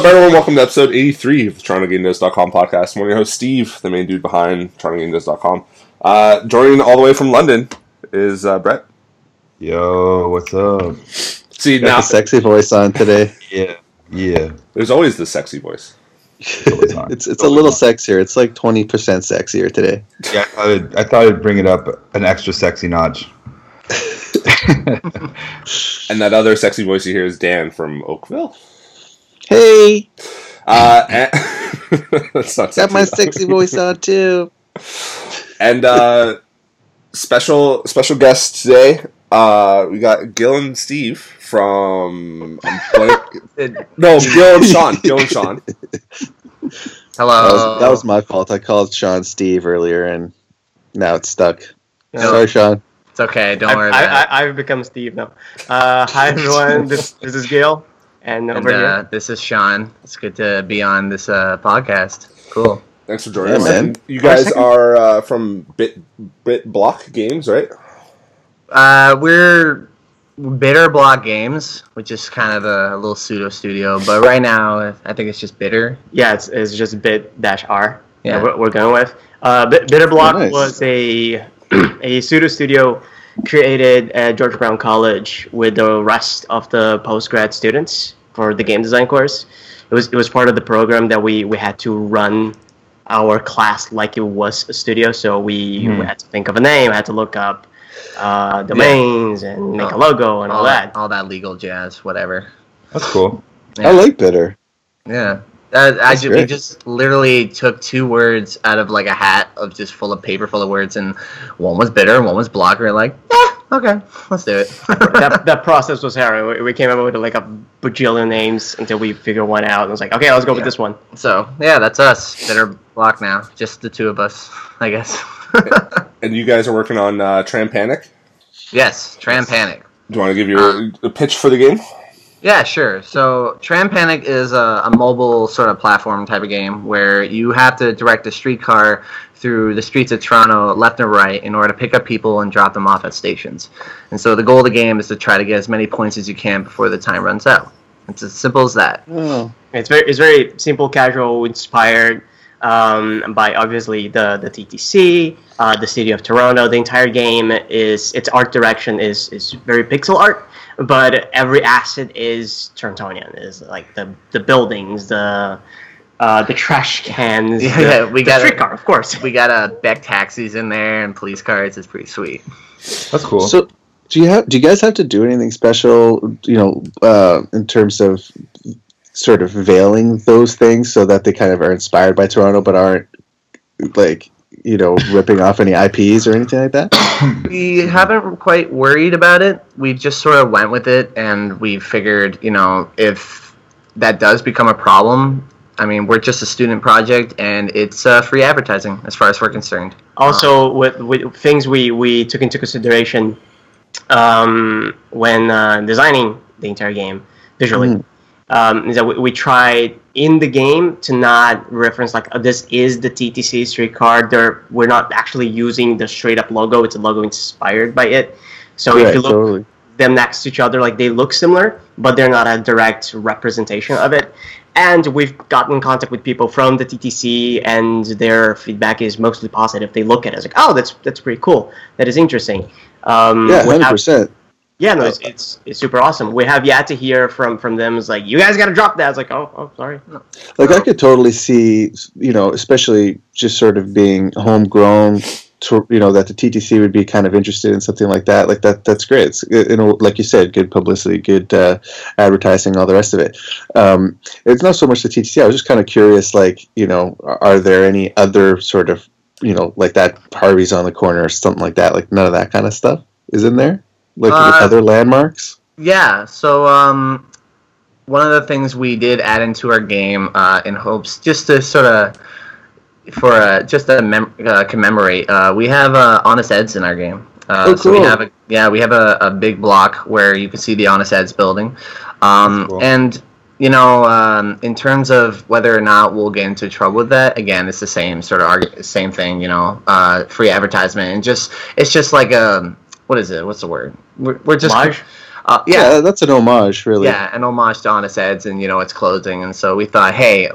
up, everyone? Welcome to episode 83 of the TorontoGameDesk.com podcast. I'm one your host, Steve, the main dude behind TorontoGameDesk.com. Uh, joining all the way from London is uh, Brett. Yo, what's up? See, Got now the sexy voice on today. Yeah, yeah. there's always the sexy voice. time. it's it's a little sexier. It's like twenty percent sexier today. Yeah, I thought, I'd, I thought I'd bring it up an extra sexy notch. And that other sexy voice you hear is Dan from Oakville. Hey, Uh, and, that's not got my sexy voice on too. And uh, special special guest today, uh, we got Gil and Steve from. I'm blank- no, Gil and Sean. Gil and Sean. Hello. That was, that was my fault. I called Sean Steve earlier, and now it's stuck. No. Sorry, Sean. It's okay. Don't I, worry I, it. I, I've become Steve now. Uh, hi everyone, this this is Gail, and And over uh, here, this is Sean. It's good to be on this uh, podcast. Cool. Thanks for joining Yeah, us. man. You guys are uh, from Bit Bit Block Games, right? Uh, we're Bitter Block Games, which is kind of a, little pseudo studio, but right now I think it's just Bitter. yeah, it's, it's just bit dash r. Yeah. Yeah, we're, we're going with. Uh, Bit- Bitter Block Oh, nice. was a a pseudo studio created at George Brown College with the rest of the post grad students for the game design course. It was it was part of the program that we we had to run our class like it was a studio. So we, Hmm. we had to think of a name, had to look up uh, domains and make a logo and all that. all that legal jazz, whatever. That's cool. Yeah. I like bitter. Yeah. Uh, I That's ju- we just literally took two words out of like a hat of just full of paper full of words, and one was bitter, and one was block. We are like, eh, okay, let's do it. that, that process was hard. We, we came up with like a bajillion names until we figured one out. And was like, okay, let's go with this one. so yeah, that's us. Bitter block now, just the two of us, I guess. And you guys are working on uh, Tram Panic. yes, Tram Panic. Do you want to give your a pitch for the game? Yeah, sure. So, Tram Panic is a, a mobile sort of platform type of game where you have to direct a streetcar through the streets of Toronto, left and right, in order to pick up people and drop them off at stations. And so, the goal of the game is to try to get as many points as you can before the time runs out. It's as simple as that. Oh, It's very it's very simple, casual, inspired um, by obviously the the TTC, uh, the city of Toronto. The entire game is its art direction is is very pixel art, but every asset is Torontonian. Is like the the buildings, the uh, the trash cans, Yeah, the, yeah, we the got it. streetcar, of course. We got uh, Beck taxis in there and police cars. It's pretty sweet. That's cool. so do you have? Do you guys have to do anything special? You know, uh, in terms of sort of veiling those things so that they kind of are inspired by Toronto, but aren't like you know ripping off any IPs or anything like that. we haven't quite worried about it. We just sort of went with it, and we figured, you know, if that does become a problem, I mean, we're just a student project, and it's uh, free advertising as far as we're concerned. also with, with things we, we took into consideration um, when uh, designing the entire game visually Mhm. Um, is that we, we tried in the game to not reference like oh, this is the TTC streetcar. There, we're not actually using the straight up logo. It's a logo inspired by it. So if you look totally. them next to each other like they look similar but they're not a direct representation of it and we've gotten in contact with people from the ttc and their feedback is mostly positive they look at it as like oh that's that's pretty cool that is interesting um, Yeah, hundred percent. Yeah no it's, it's it's super awesome we have yet to hear from from them it's like you guys gotta drop that it's like oh oh sorry Like I could totally see, you know, especially just sort of being homegrown. To, you know that the TTC would be kind of interested in something like that. Like that, that's great. It's you know, like you said, good publicity, good uh, advertising, all the rest of it. Um, it's not so much the TTC. I was just kind of curious, like you know, are, are there any other sort of you know, like that Harvey's on the corner or something like that? Like none of that kind of stuff is in there. Like with Uh, other landmarks. Yeah, so um, one of the things we did add into our game uh, in hopes just to sort of for uh, just to mem- uh, commemorate, uh, we have uh, Honest Ed's in our game. Uh, Oh, So we cool. have a yeah, we have a, a big block where you can see the Honest Ed's building, um, cool. and you know, um, in terms of whether or not we'll get into trouble with that, again, it's the same sort of argu- same thing. You know, uh, free advertisement and just it's just like a what is it? What's the word? We're, we're just Homage? Uh, Yeah, yeah, that's an homage, really. yeah, an homage to Honest Ed's and you know its closing, and so we thought, hey,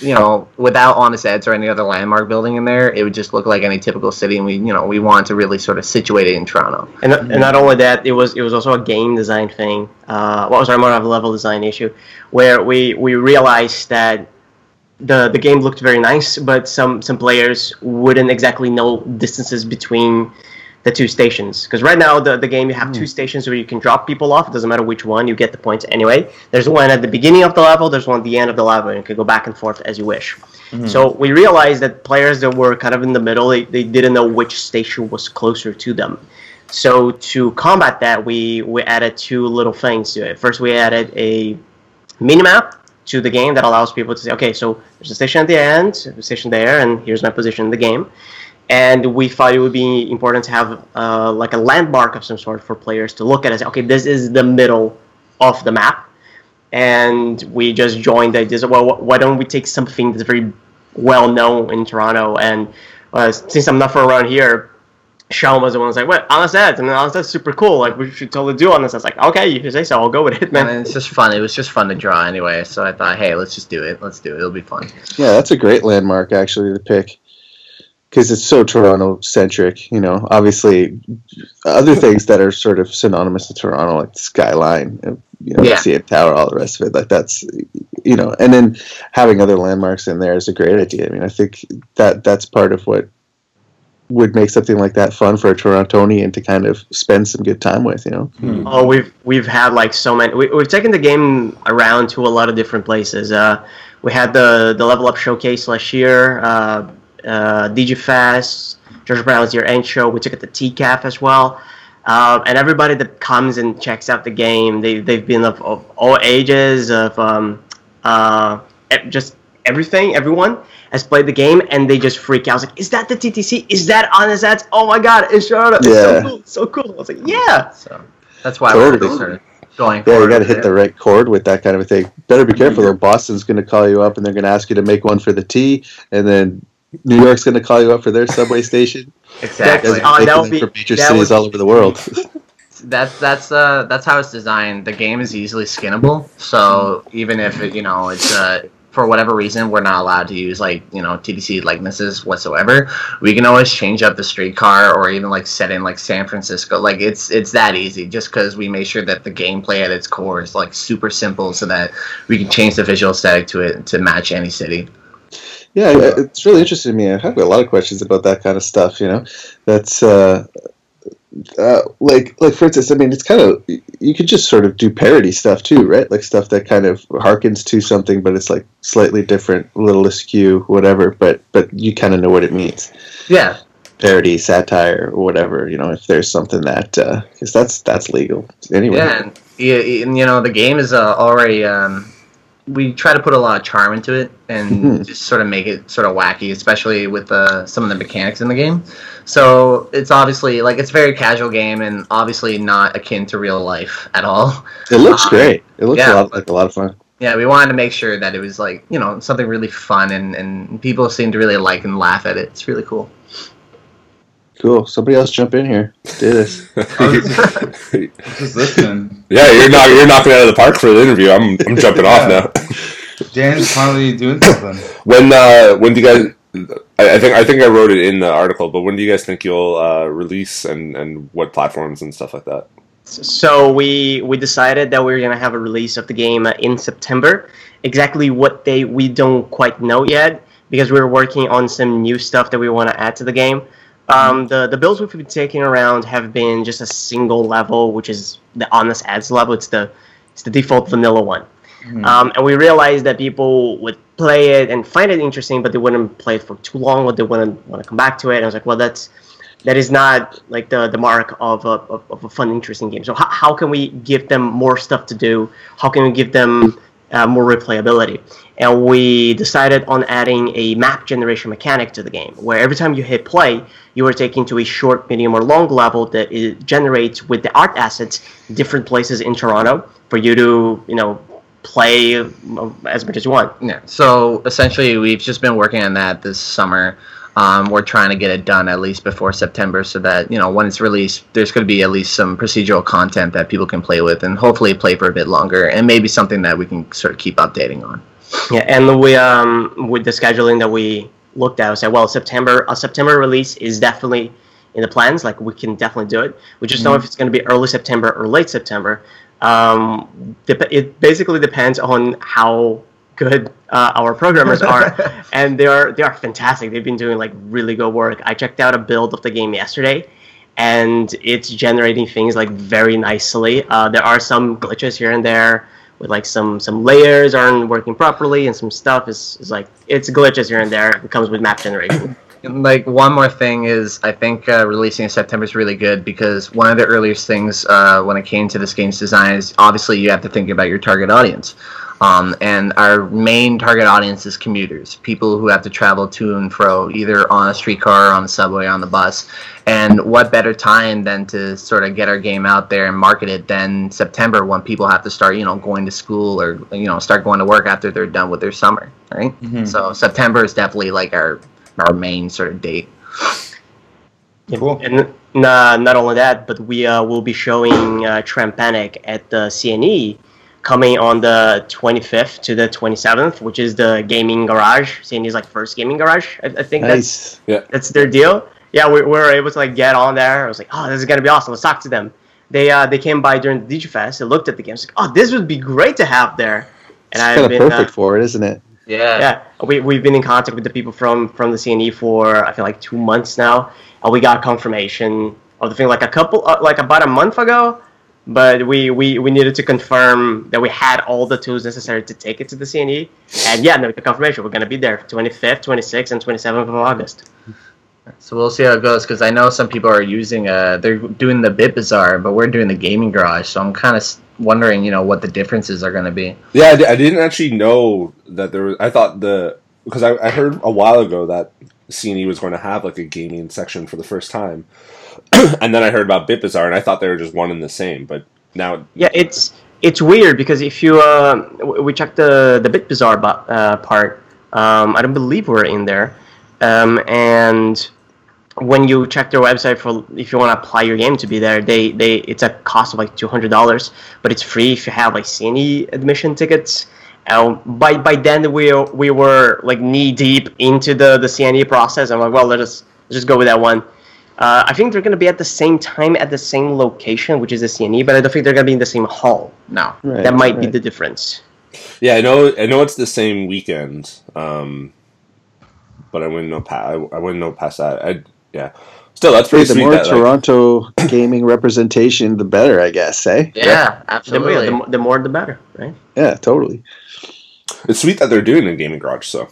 you know, without Honest Ed's or any other landmark building in there, it would just look like any typical city, and we you know we wanted to really sort of situate it in Toronto. And, and not only that, it was it was also a game design thing. Uh, what was our more of a level design issue, where we we realized that the the game looked very nice, but some some players wouldn't exactly know distances between the two stations. Because right now the, the game you have two hmm. stations where you can drop people off. It doesn't matter which one, you get the points anyway. There's one at the beginning of the level. There's one at the end of the level, and you can go back and forth as you wish. Hmm. So we realized that players that were kind of in the middle, they, they didn't know which station was closer to them. So to combat that, we we added two little things to it. First, we added a minimap to the game that allows people to say, okay, so there's a station at the end, a station there, and here's my position in the game. And we thought it would be important to have uh, like a landmark of some sort for players to look at and say, okay, this is the middle of the map. And we just joined the ideas of, well, why don't we take something that's very well known in Toronto? And uh, since I'm not from around here, Sean was the one who was like, "What Honest Ed's?" And Honest Ed's super cool. Like we should totally do Honest Ed's. Like, okay, you can say so. I'll go with it, And man. it's just fun. It was just fun to draw anyway. So I thought, hey, let's just do it. Let's do it. It'll be fun. Yeah, that's a great landmark actually to pick because it's so Toronto centric. You know, obviously, other things that are sort of synonymous to Toronto, like the skyline, you know, Yeah. CN Tower, all the rest of it. Like that's, you know, and then having other landmarks in there is a great idea. I mean, I think that that's part of what would make something like that fun for a Torontonian to kind of spend some good time with. You know. Oh, we've we've had like so many. We, we've taken the game around to a lot of different places. Uh, we had the the level up showcase last year. Uh, uh, DigiFest, George Brown's year end show. We took it to TCAF as well. Uh, and everybody that comes and checks out the game, they they've been of, of all ages, of um, uh, just everything. Everyone has played the game, and they just freak out. I was like, "Is that the TTC? Is that Honest Ed's? Oh my god, it's Toronto! It's so cool! So cool!" I was like, "Yeah." So that's why we're Totally. sort of going. Yeah, you got to hit it. the right chord with that kind of a thing. Better be careful though. Boston's going to call you up and they're going to ask you to make one for the T, and then New York's going to call you up for their subway station. Exactly. Oh, that would be- for major that cities would- all over the world. That's that's uh that's how it's designed. The game is easily skinnable, so even if it, you know it's uh for whatever reason we're not allowed to use like you know TTC likenesses whatsoever, we can always change up the streetcar or even like set in like San Francisco. Like it's it's that easy just because we make sure that the gameplay at its core is like super simple, so that we can change the visual aesthetic to it to match any city. Yeah, it's really interesting to me. I have a lot of questions about that kind of stuff. You know, that's uh, uh, like like for instance, I mean, it's kind of you could just sort of do parody stuff too, right? Like stuff that kind of harkens to something, but it's like slightly different, a little askew, whatever. But but you kind of know what it means. Yeah, parody, satire, or whatever. You know, if there's something that because that's that's legal anyway. Yeah, and, and you know the game is uh, already. Um, we try to put a lot of charm into it and Mhm. just sort of make it sort of wacky, especially with uh, some of the mechanics in the game. So it's obviously like it's a very casual game and obviously not akin to real life at all. It looks Um, great. It looks yeah, a lot like a lot of fun. Yeah, we wanted to make sure that it was like you know something really fun and and people seem to really like and laugh at it. It's really cool. Cool. Somebody else jump in here. Do this. Just listening. yeah, you're not you're knocking out of the park for the interview. I'm I'm jumping off now. Dan's finally doing something. When uh, when do you guys? I, I think I think I wrote it in the article, but when do you guys think you'll uh, release and and what platforms and stuff like that? So we we decided that we are gonna have a release of the game uh, in September. Exactly what day we don't quite know yet because we're working on some new stuff that we want to add to the game. Um, the the builds we've been taking around have been just a single level, which is the Honest Ed's level. It's the it's the default vanilla one. Um, and we realized that people would play it and find it interesting, but they wouldn't play it for too long, or they wouldn't want to come back to it. And I was like, well, that's that is not like the, the mark of a, of, of a fun, interesting game. So how, how can we give them more stuff to do? How can we give them uh, more replayability? And we decided on adding a map generation mechanic to the game, where every time you hit play, you are taken to a short, medium, or long level that it generates with the art assets different places in Toronto for you to, you know, play uh, as much as you want. Yeah. So essentially, we've just been working on that this summer. Um, we're trying to get it done at least before September, so that you know when it's released, there's going to be at least some procedural content that people can play with, and hopefully play for a bit longer, and maybe something that we can sort of keep updating on. Yeah, and we um with the scheduling that we looked at, we said, well, September a September release is definitely in the plans. Like we can definitely do it. We just don't know if it's going to be early September or late September. Um, it basically depends on how good uh, our programmers are, and they are they are fantastic. They've been doing like really good work. I checked out a build of the game yesterday, and it's generating things like very nicely. Uh, there are some glitches here and there with like some some layers aren't working properly, and some stuff is, is like it's glitches here and there. It comes with map generation. Like one more thing is i think uh, releasing in september is really good because one of the earliest things uh, when it came to this game's design is obviously you have to think about your target audience um, and our main target audience is commuters people who have to travel to and fro either on a streetcar on the subway on the bus and what better time than to sort of get our game out there and market it than september when people have to start you know going to school or you know start going to work after they're done with their summer right Mhm. so september is definitely like our our main sort of date Cool. And uh, not only that, but we uh, will be showing uh, Tram Panic at the CNE coming on the 25th to the 27th, which is the gaming garage. CNE's like first gaming garage. I, I think that's Nice. that's their deal. Yeah, we, we were able to like get on there. I was like, oh, this is gonna be awesome. Let's talk to them. They uh, they came by during the DigiFest. They looked at the games. Like, oh, this would be great to have there. It's And I've kind of uh, perfect for it, isn't it? yeah yeah, we we've been in contact with the people from from the CNE for I feel like two months now, and we got confirmation of the thing like a couple uh, like about a month ago. But we, we, we needed to confirm that we had all the tools necessary to take it to the CNE, and yeah, no, the confirmation we're gonna be there 25th, 26th, and 27th of August. So we'll see how it goes because I know some people are using uh they're doing the Bit Bazaar, but we're doing the Gaming Garage. So I'm kind of wondering, you know, what the differences are going to be. Yeah, I, I didn't actually know that there was. I thought the because I, I heard a while ago that CNE was going to have like a gaming section for the first time, and then I heard about BitBazaar, and I thought they were just one and the same. But now, Yeah, it's it's weird because if you uh, we checked the the Bitbazaar bu- uh, part, um, I don't believe we're in there, um, and when you check their website for if you want to apply your game to be there, they they it's a cost of like two hundred dollars, but it's free if you have like CNE admission tickets. Uh, by by then we we were like knee deep into the the CNE process. I'm like, well, let us let's just go with that one. Uh, I think they're going to be at the same time at the same location, which is the CNE, but I don't think they're going to be in the same hall. No. Right, that might be the difference. yeah, I know I know it's the same weekend, um, but I wouldn't know. Pa- I, I wouldn't know past that. I yeah. Still, that's Hey, pretty the sweet. more that, like- Toronto gaming representation, the better, I guess. Eh? Yeah, The, absolutely. the, the more, the better, right? Yeah, totally. it's sweet that they're doing a gaming garage. So,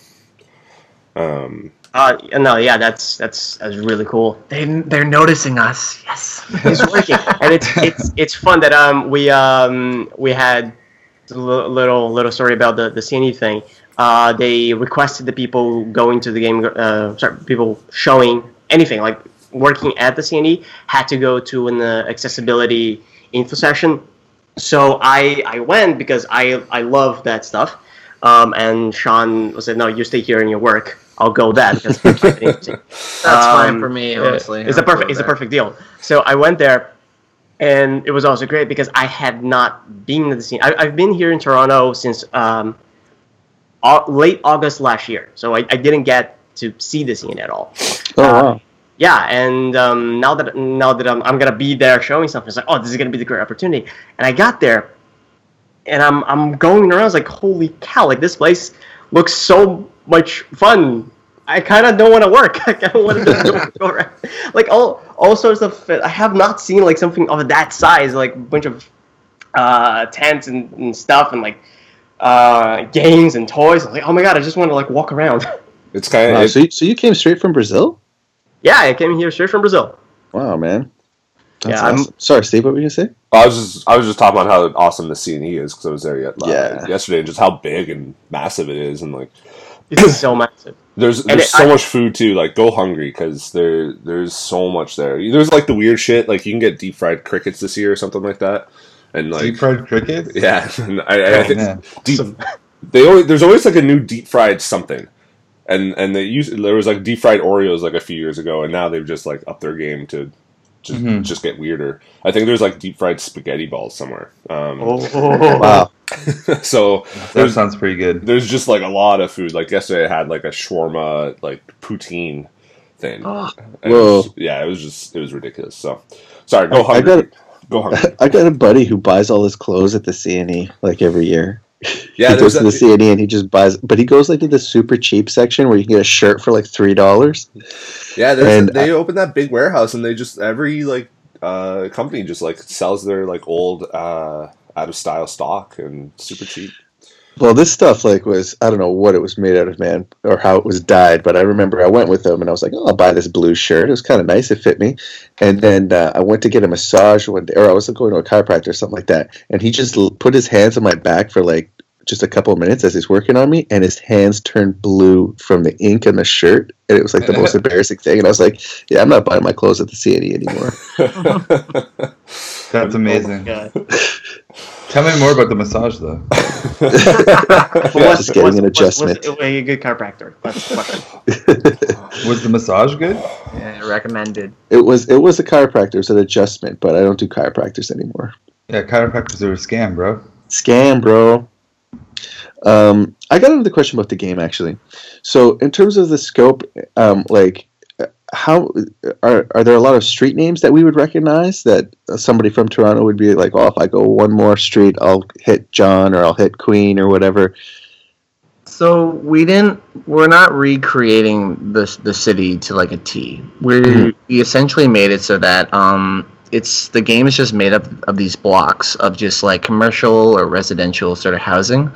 um, Uh, no, yeah, that's that's that's really cool. they they're noticing us. Yes. It's working, and it's it's it's fun that um we um we had a little little story about the the CNE thing. Uh, they requested the people going to the game, uh, sorry, people showing anything like working at the CNE had to go to an uh, accessibility info session. So I I went because I I love that stuff. Um, and Sean said, "No, you stay here and you work. I'll go that because it's interesting." That's fine Um, for me, yeah, honestly. It's a I'm cool perfect. with It's a perfect deal. So I went there, and it was also great because I had not been to the CNE. I, I've been here in Toronto since um, au- late August last year, so I, I didn't get to see the CNE at all. Oh, Uh, wow. Yeah, and um, now that now that I'm, I'm gonna be there showing something, it's like, oh, this is gonna be the great opportunity. And I got there, and I'm I'm going around, I was like, holy cow! Like this place looks so much fun. I kind of don't want to work. I kind of want to just go, go around. Like all all sorts of. I have not seen like something of that size, like a bunch of uh, tents and, and stuff, and like uh, games and toys. I'm like, oh my god, I just want to like walk around. it's kind Wow, of so, you, so you came straight from Brazil? yeah, I came here straight from Brazil. Wow, man. That's Yeah, I'm- Sorry, Steve, what were you going to say? I was just I was just talking about how awesome the CNE is because I was there yet, Yeah. yesterday and just how big and massive it is and like It's so massive. there's there's it- so I- much food too. Like go hungry because there there's so much there. There's like the weird shit like you can get deep fried crickets this year or something like that, and like Deep fried crickets? yeah, and I, I Oh, think man. deep, they always there's always like a new deep fried something. and and they used there was like deep fried Oreos like a few years ago, and now they've just like upped their game to just Mhm. just get weirder. I think there's like deep fried spaghetti balls somewhere. Um, Oh, Wow. so That sounds pretty good. there's just like a lot of food. Like yesterday, I had like a shawarma like poutine thing. Oh, And it was- yeah, it was just it was ridiculous. So sorry, go I- I got- go hungry. I got a buddy who buys all his clothes at the CNE like every year. Yeah, he goes to the that, CNE and he just buys, but he goes like to the super cheap section where you can get a shirt for like three dollars. yeah. And they open that big warehouse, and they just every like uh company just like sells their like old uh out of style stock and super cheap. Well, this stuff like was I don't know what it was made out of, man, or how it was dyed. But I remember I went with him and I was like, oh, I'll buy this blue shirt. It was kind of nice. It fit me. And then uh, I went to get a massage one day, or I was going to a chiropractor or something like that. And he just l- put his hands on my back for like just a couple of minutes as he's working on me, and his hands turned blue from the ink on the shirt, and it was like the most embarrassing thing. And I was like, yeah, I'm not buying my clothes at the CNE anymore. That's amazing. God. Tell me more about the massage, though. Yeah, just getting an Was- adjustment. Was, was a good chiropractor? The. Was the massage good? yeah, recommended. It was it was a chiropractor, it was an adjustment, but I don't do chiropractors anymore. Yeah, chiropractors are a scam, bro. Scam, bro. Um, I got another question about the game actually. So, in terms of the scope, um, like, how are are there a lot of street names that we would recognize that somebody from Toronto would be like, oh, if I go one more street, I'll hit John or I'll hit Queen or whatever. So we didn't. We're not recreating the the city to like a T. We Mhm. we essentially made it so that um, it's the game is just made up of these blocks of just like commercial or residential sort of housing.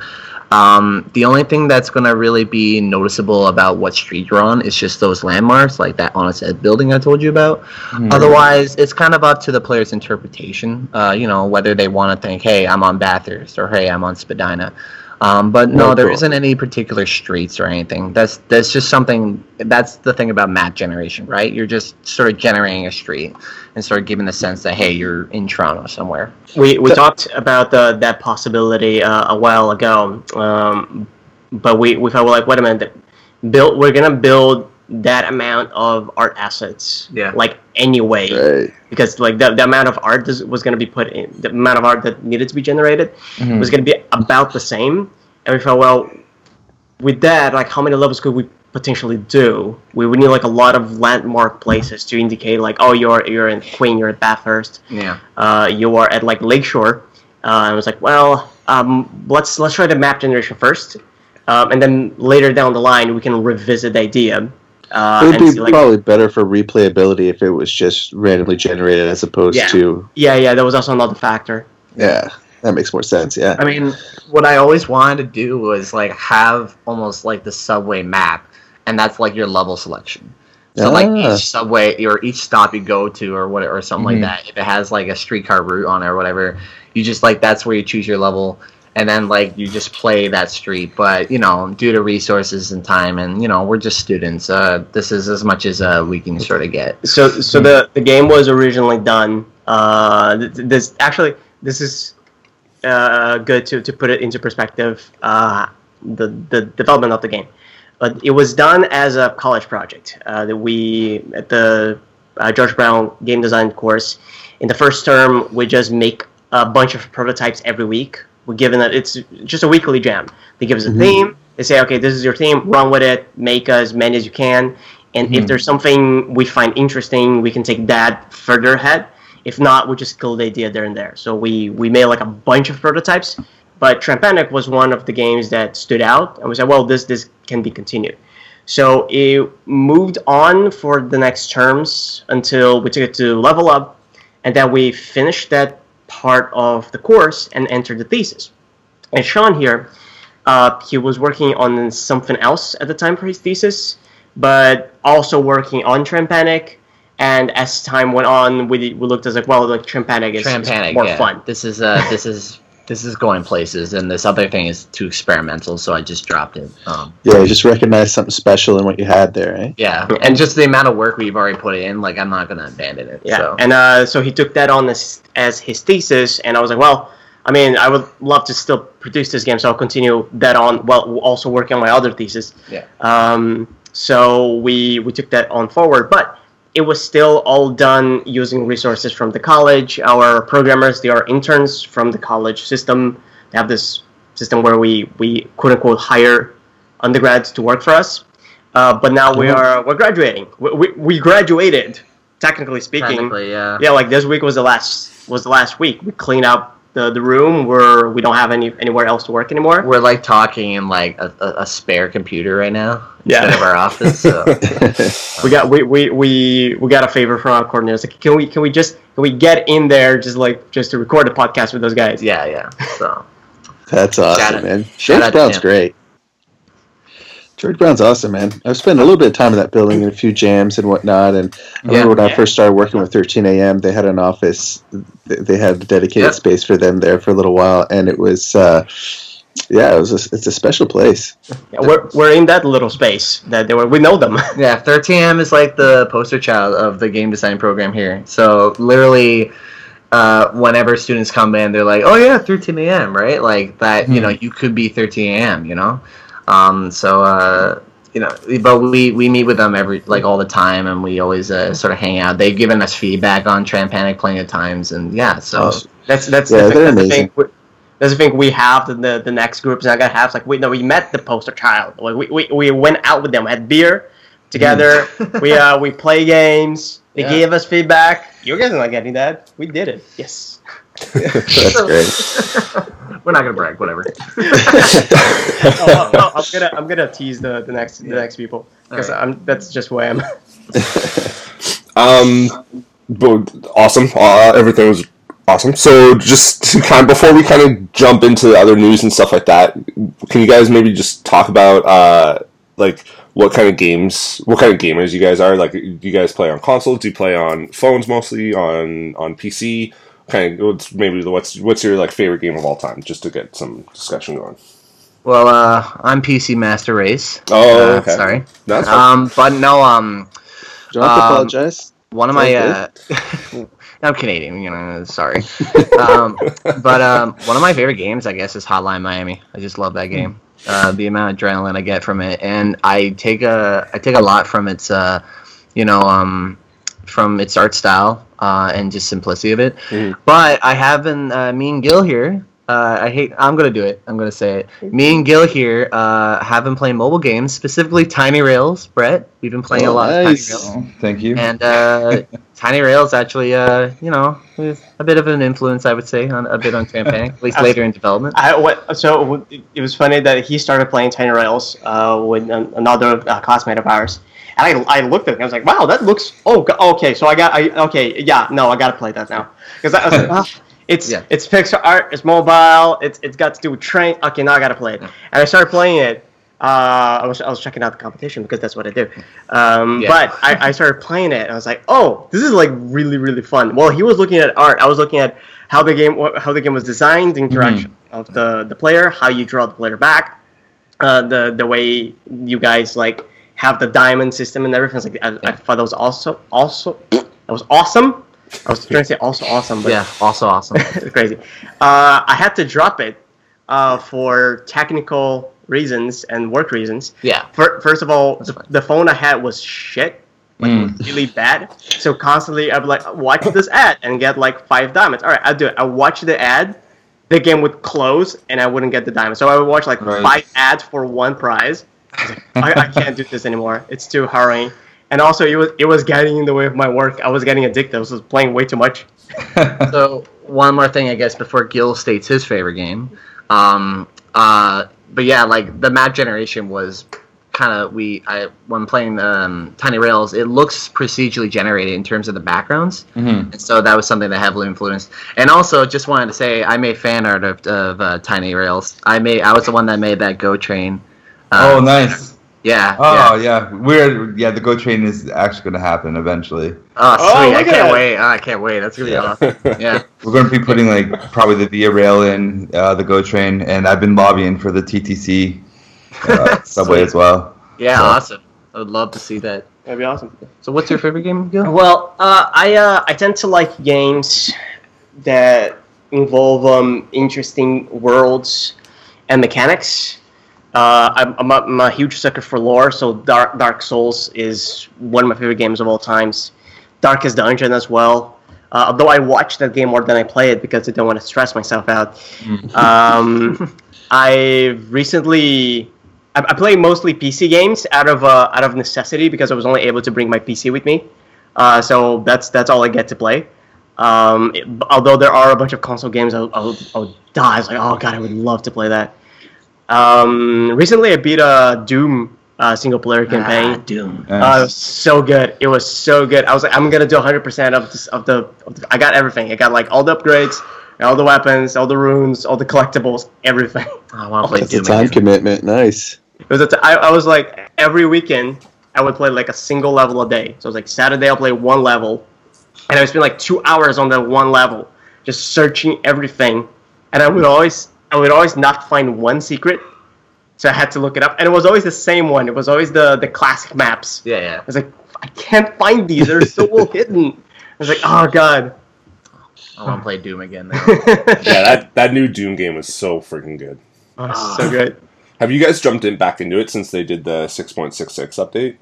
Um, the only thing that's going to really be noticeable about what street you're on is just those landmarks, like that Honest Ed's building I told you about. Mm-hmm. Otherwise, it's kind of up to the player's interpretation. Uh, you know, whether they want to think, "Hey, I'm on Bathurst," or "Hey, I'm on Spadina." Um, but no, there not any particular streets or anything. That's that's just something. That's the thing about map generation, right? You're just sort of generating a street and sort of giving the sense that hey, you're in Toronto somewhere. We we So- talked about the, that possibility uh, a while ago, um, but we, we felt like, wait a minute, build we're gonna build that amount of art assets, Yeah. like anyway, Right. because like the, the amount of art this was gonna be put in, the amount of art that needed to be generated Mhm. was gonna be about the same, and we felt well, with that, like how many levels could we potentially do? We would need like a lot of landmark places to indicate like, oh, you're you're in Queen, you're at Bathurst Yeah. uh, you are at like Lakeshore. Uh, I was like, well, um, let's let's try the map generation first, um, and then later down the line we can revisit the idea. Uh, it would be see, like, probably better for replayability if it was just randomly generated as opposed Yeah. to yeah, yeah, that was also another factor. yeah. That makes more sense. Yeah. I mean, what I always wanted to do was like have almost like the subway map, and that's like your level selection. So like Ah. each subway or each stop you go to or what or something Mhm. like that, if it has like a streetcar route on it or whatever, you just like that's where you choose your level, and then like you just play that street. But you know, due to resources and time, and you know, we're just students. Uh, this is as much as uh, we can sort of get. So so the the game was originally done. Uh, th- th- this actually this is uh, good to, to put it into perspective. Uh, the the development of the game, but it was done as a college project uh, that we at the George Brown game design course. In the first term, we just make a bunch of prototypes every week. We're given that it's just a weekly jam. They give us a Mhm. theme. They say, okay, this is your theme. Run with it. Make as many as you can. And if Mhm. there's something we find interesting, we can take that further ahead. If not, we just kill the idea there and there. So we we made like a bunch of prototypes, but Tram Panic was one of the games that stood out, and we said, well, this this can be continued. So it moved on for the next terms until we took it to level up, and then we finished that part of the course and enter the thesis. And Sean here, uh, he was working on something else at the time for his thesis, but also working on Tram Panic. And as time went on, we, we looked as like, well, like Tram Panic is, is more yeah. fun. This is uh, this is this is going places, and this other thing is too experimental, so I just dropped it. Um, Yeah, you just recognize something special in what you had there, eh? yeah, and just the amount of work we've already put in, like I'm not gonna abandon it. Yeah, So. and uh, so he took that on as, as his thesis, and I was like, well, I mean, I would love to still produce this game, so I'll continue that on while also working on my other thesis. Yeah. Um, so we we took that on forward, but it was still all done using resources from the college. Our programmers, they are interns from the college system. They have this system where we we quote unquote hire undergrads to work for us. Uh, but now we Mhm. are we're graduating. We, we, we graduated, technically speaking. Technically, yeah. Yeah, like this week was the last was the last week. We cleaned up the, the room where we don't have any anywhere else to work anymore. We're like talking in like a, a, a spare computer right now Yeah. instead of our office. So We got we, we, we, we got a favor from our coordinators. Like, can we can we just can we get in there just like just to record a podcast with those guys? yeah, yeah. So That's awesome, Shout man. shout George out to Brown's him. great. George Brown's awesome, man. I've spent a little bit of time in that building and a few jams and whatnot. And I remember when I first started working with 13 AM, they had an office. They had a dedicated Yep. space for them there for a little while, and it was, uh, yeah, it was. A, it's a special place. Yeah, we're, we're in that little space that they were. We know them. yeah, 13AM is like the poster child of the game design program here. So literally, uh, whenever students come in, they're like, "Oh yeah, 13 a.m." Right? Like that. You know, you could be 13 a.m. You know. Um, so uh, you know, but we we meet with them every like all the time, and we always uh, sort of hang out. They've given us feedback on Tram Panic plenty of times, and yeah. So. That's that's Yeah, the, they're that's the amazing. thing. we- That's the thing we have. The, the the next group's not gonna have. It's like we no, we met the poster child. Like we, we, we went out with them, had beer together. we uh we play games. They Yeah. gave us feedback. You guys are not getting that. We did it. Yes. That's great. we're not gonna brag. Whatever. oh, oh, I'm gonna I'm gonna tease the, the next the next people because Alright. I'm that's just who I am. Um, but awesome. Uh, everything was awesome. So just kind of before we kind of jump into the other news and stuff like that, can you guys maybe just talk about uh, like what kind of games, what kind of gamers you guys are? Like, do you guys play on consoles? Do you play on phones mostly? On on PC? Kind of what's maybe the- what's what's your like favorite game of all time? Just to get some discussion going. Well, uh, I'm PC Master Race. Oh, Uh, okay. Sorry. That's. Um, but no, um, Don't have to Um, apologize. one of my uh, I'm Canadian, you know. Sorry, um, but um, one of my favorite games, I guess, is Hotline Miami. I just love that game. Uh, the amount of adrenaline I get from it, and I take a I take a lot from its, uh, you know, um, from its art style uh, and just simplicity of it. Mhm. But I have been uh, me and Gil here. Uh, I hate. I'm gonna do it. I'm gonna say it. Me and Gil here uh, have been playing mobile games, specifically Tiny Rails. Brett, we've been playing a Oh, lot nice. of Tiny Rails. Oh, thank you. And uh, Tiny Rails actually, uh, you know, a bit of an influence, I would say, on a bit on Tram Panic, at least later in development. I what so it was funny that he started playing Tiny Rails uh, with an, another uh, classmate of ours. And I, I looked at it and I was like, wow, that looks. Oh, okay. So I got. I okay. Yeah. No, I got to play that now because I was like, ah, it's Yeah. it's pixel art. It's mobile. It's it's got to do with train. Okay, now I got to play it. And I started playing it. Uh, I was I was checking out the competition because that's what I do. Um, Yeah. But I, I started playing it and I was like, oh, this is like really really fun. Well, he was looking at art. I was looking at how the game how the game was designed, the interaction of the the player, how you draw the player back, uh, the the way you guys like have the diamond system and everything. It's like I, I thought that was also also that was awesome. I was trying to say also awesome, but yeah, also awesome. it's crazy. Uh, I had to drop it uh, for technical reasons and work reasons. Yeah, Fir- First of all, the, the phone I had was shit, like Mm. really bad. So constantly I'd be like, watch this ad and get like five diamonds. All right, I'll do it. I watch the ad, the game would close and I wouldn't get the diamond. So I would watch like Right. five ads for one prize. I, was like, I, I can't do this anymore. It's too harrowing. And also, it was it was getting in the way of my work. I was getting addicted. I was playing way too much. so one more thing, I guess, before Gil states his favorite game. Um, uh, but yeah, like the map generation was kind of we. I when playing um, Tiny Rails, it looks procedurally generated in terms of the backgrounds, Mhm. and so that was something that heavily influenced. And also, just wanted to say, I made fan art of, of uh, Tiny Rails. I made. I was the one that made that Go Train. Uh, oh, nice. Yeah. Oh, yeah. yeah. We're yeah. The Go Train is actually going to happen eventually. Oh, Oh, sweet! I can't that. wait. Oh, I can't wait. That's gonna be awesome. Yeah. We're going to be putting like probably the Via Rail in uh, the Go Train, and I've been lobbying for the TTC uh, subway as well. Yeah. So- Awesome. I would love to see that. That'd be awesome. So, what's your favorite game, Gil? Well, uh, I uh, I tend to like games that involve um, interesting worlds and mechanics. Uh, I'm, I'm, a, I'm a huge sucker for lore, so Dark Dark Souls is one of my favorite games of all times. Darkest Dungeon as well. Uh, although I watch that game more than I play it because I don't want to stress myself out. Um, I recently I, I play mostly PC games out of uh, out of necessity because I was only able to bring my PC with me. Uh, so that's that's all I get to play. Um, it- although there are a bunch of console games, I'll, I'll, I'll die. It's like, oh god, I would love to play that. Um, recently, I beat a Doom uh, single player Ah, campaign. Doom. Uh, so good. It was so good. I was like, I'm gonna do 100 percent of this, of the, of the. I got everything. I got like all the upgrades, all the weapons, all the runes, all the collectibles, everything. I want to play That's a time again. commitment. Nice. It was a t- I, I was like every weekend I would play like a single level a day. So it was like Saturday I'll play one level, and I would spend like two hours on that one level, just searching everything, and I would always I would always not find one secret, so I had to look it up, and it was always the same one. It was always the the classic maps. Yeah, yeah. I was like, I can't find these. They're so well hidden. I was like, oh god. I want to play Doom again. Now. yeah, that that new Doom game was so freaking good. Oh, so good. Have you guys jumped in back into it since they did the 6.66 update?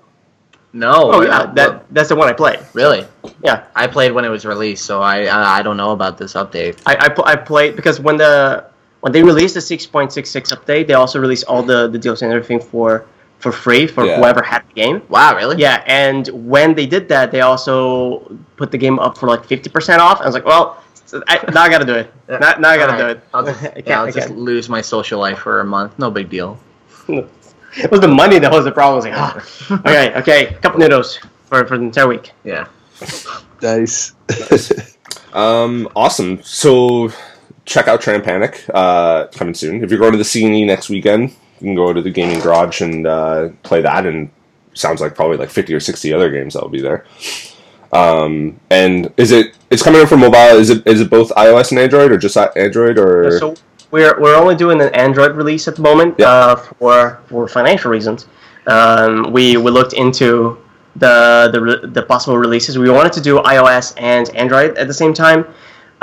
No. Oh yeah, uh, that that's the one I played. really. Yeah. I played when it was released, so I I, I don't know about this update. I, I, pl- I played because when the when they released the 6.66 update, they also released all the, the deals and everything for for free for Yeah. whoever had the game. Wow, really? Yeah, and when they did that, they also put the game up for like 50% off. I was like, well, I, now I gotta do it. Now, now I gotta do it. I'll just, I can't. yeah, I'll I just can't. lose my social life for a month. No big deal. It was the money that was the problem. I was like, ah. okay, okay, Couple noodles for, for the entire week. Yeah. Nice. Um, awesome. So check out Tram Panic uh, coming soon. If you're going to the CNE next weekend, you can go to the gaming garage and uh, play that. And sounds like probably like 50 or 60 other games that'll be there. Um, and is it? It's coming in for mobile. Is it? Is it both iOS and Android, or just Android? Or So we're we're only doing an Android release at the moment Yeah. uh, for for financial reasons. Um, we we looked into the the the possible releases. We wanted to do iOS and Android at the same time,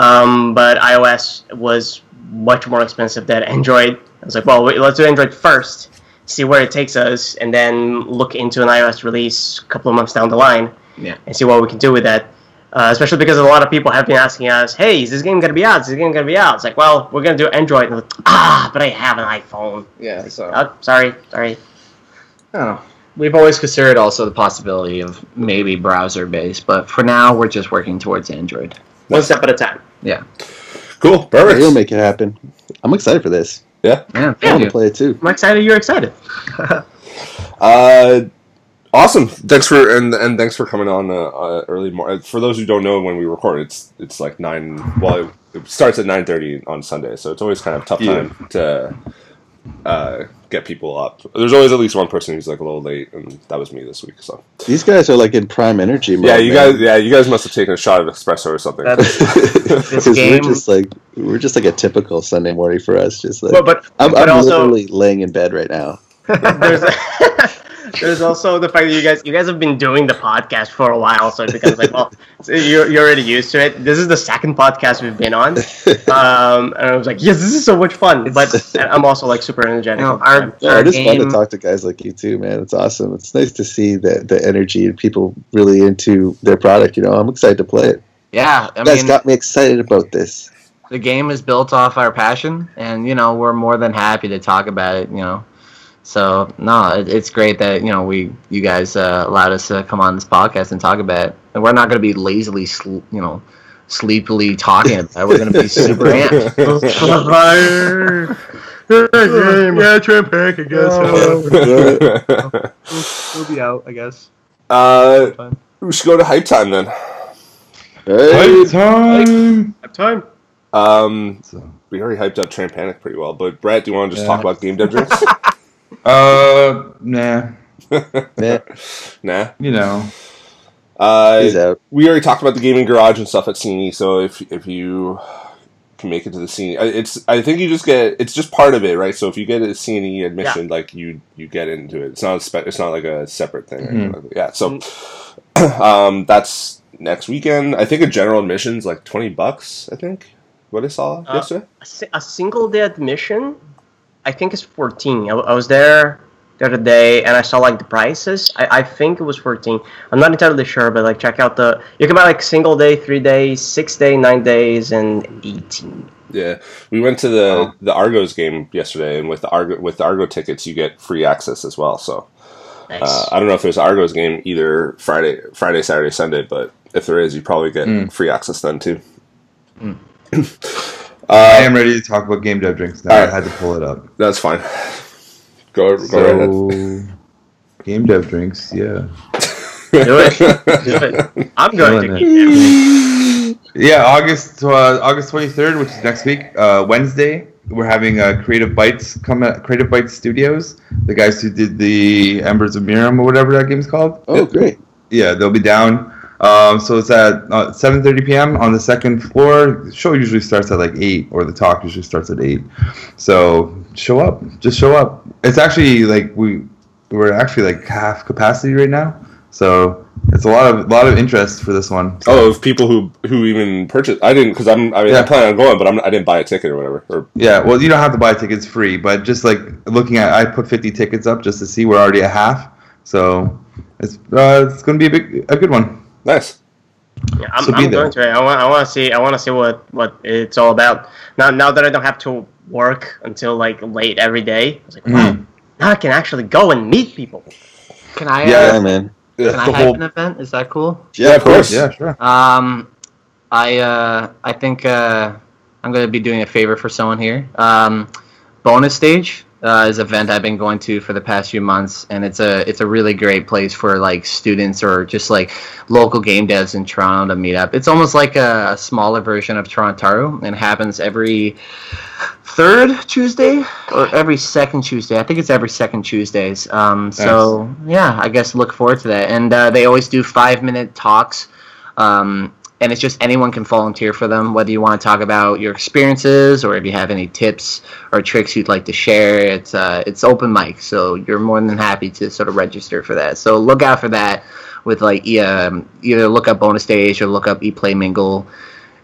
um, but iOS was much more expensive than Android. I was like, well, wait, let's do Android first, see where it takes us, and then look into an iOS release a couple of months down the line Yeah. and see what we can do with that. Uh, especially because a lot of people have been asking us, "Hey, is this game gonna be out? Is this game gonna be out?" It's like, well, we're gonna do Android. And like, ah, but I have an iPhone. Yeah. So Oh, sorry, sorry. Oh. We've always considered also the possibility of maybe browser based, but for now we're just working towards Android. One step at a time. Yeah. cool, perfect. You'll make it happen. I'm excited for this. yeah. Yeah. I want Thank to play it too. I'm excited. You're excited. Uh, awesome. Thanks for and and thanks for coming on uh, uh, early. Mor- for those who don't know, when we record, it's it's like nine. Well, it, it starts at nine thirty on Sunday, so it's always kind of tough Yeah. time to uh, get people up. There's always at least one person who's like a little late, and that was me this week. So These guys are like in prime energy mode. yeah, you man. guys, yeah, you guys must have taken a shot of espresso or something. Because game- we're just like we're just like a typical Sunday morning for us. Just like But but, I'm, but I'm also literally laying in bed right now. there's there's also the fact that you guys you guys have been doing the podcast for a while, so it becomes like, well, you're you're already used to it. This is the second podcast we've been on, um, and I was like, yes, this is so much fun. But I'm also like super energetic. You know, our- Yeah, Our it is fun to talk to guys like you too, man. It's awesome. It's nice to see the the energy and people really into their product. You know, I'm excited to play it. Yeah. I You guys mean, got me excited about this. the game is built off our passion, and you know we're more than happy to talk about it. You know, so no, it, it's great that you know we you guys uh, allowed us to come on this podcast and talk about it. And we're not going to be lazily, sl- you know, sleepily talking about it. We're going to be super amped. yeah, Trent Pack, I We'll be out, I guess. uh, we should go to hype time then. Hey, time. Have time. Um, So, we already hyped up Tram Panic pretty well, but Brett, do you want to just Yeah. talk about game dev drinks? uh, nah. man, nah. You know. Uh, we already talked about the gaming garage and stuff at CNE. So if if you can make it to the CNE, it's I think you just get it's just part of it, right? So if you get a CNE admission, like you you get into it. It's not a spe- it's not like a separate thing. or anything like. Yeah. So um, that's next weekend. I think a general admission's like twenty bucks. I think what I saw Uh, yesterday? A, si- a single day admission, I think it's 14. I, I was there the other day and I saw like the prices. I, I think it was 14. I'm not entirely sure, but like check out the. You can buy like single day, three days, six day, nine days, and 18. Yeah, we went to the Oh. the Argos game yesterday, and with the Argo with the Argo tickets, you get free access as well. So Nice. uh, I don't know if there's an Argos game either Friday, Friday, Saturday, Sunday, but if there is, you probably get Mm. free access then too. I uh, am ready to talk about game dev drinks now. Alright. I had to pull it up. that's fine. Go go right ahead. Game dev drinks, yeah. Do it. Do it. I'm going to Killing keep Yeah, August uh, August twenty third, which is next week, uh, Wednesday. We're having uh, Creative Bytes come at Creative Bytes Studios. The guys who did the Embers of Mirrim or whatever that game's called. Oh, great. Yeah, they'll be down. Um, so it's at uh, 7:30 p.m. on the second floor. The show usually starts at like eight, or the talk usually starts at eight. So show up, just show up. It's actually like we we're actually like half capacity right now. So it's a lot of lot of interest for this one. So, Oh, of people who who even purchased. I didn't because I'm. I mean, Yeah. I plan on going, but I'm, I didn't buy a ticket or whatever. Or yeah. Well, you don't have to buy tickets free, but just like looking at, I put 50 tickets up just to see. We're already at half, so it's uh, it's going to be a big a good one. Nice. Yeah, I'm, So be I'm there. going to it. I want, I want to see. I want to see what, what it's all about. Now, now that I don't have to work until like late every day, I was like, wow, Mhm. now I can actually go and meet people. Can I? Yeah, Yeah, Uh, man. can I the hype whole- an event? Is that cool? Yeah, of course. Yeah, sure. Um, I uh, I think uh, I'm going to be doing a favor for someone here. Um, bonus stage uh, is an event I've been going to for the past few months, and it's a it's a really great place for like students or just like local game devs in Toronto to meet up. It's almost like a, a smaller version of Toronto, and happens every third Tuesday or every second Tuesday. I think it's every second Tuesdays. Um, so yeah, I guess look forward to that. And uh, they always do five minute talks. Um, and it's just anyone can volunteer for them, whether you want to talk about your experiences or if you have any tips or tricks you'd like to share. It's uh, it's open mic, so you're more than happy to sort of register for that. So look out for that. With like um, either look up bonus stage or look up e play mingle,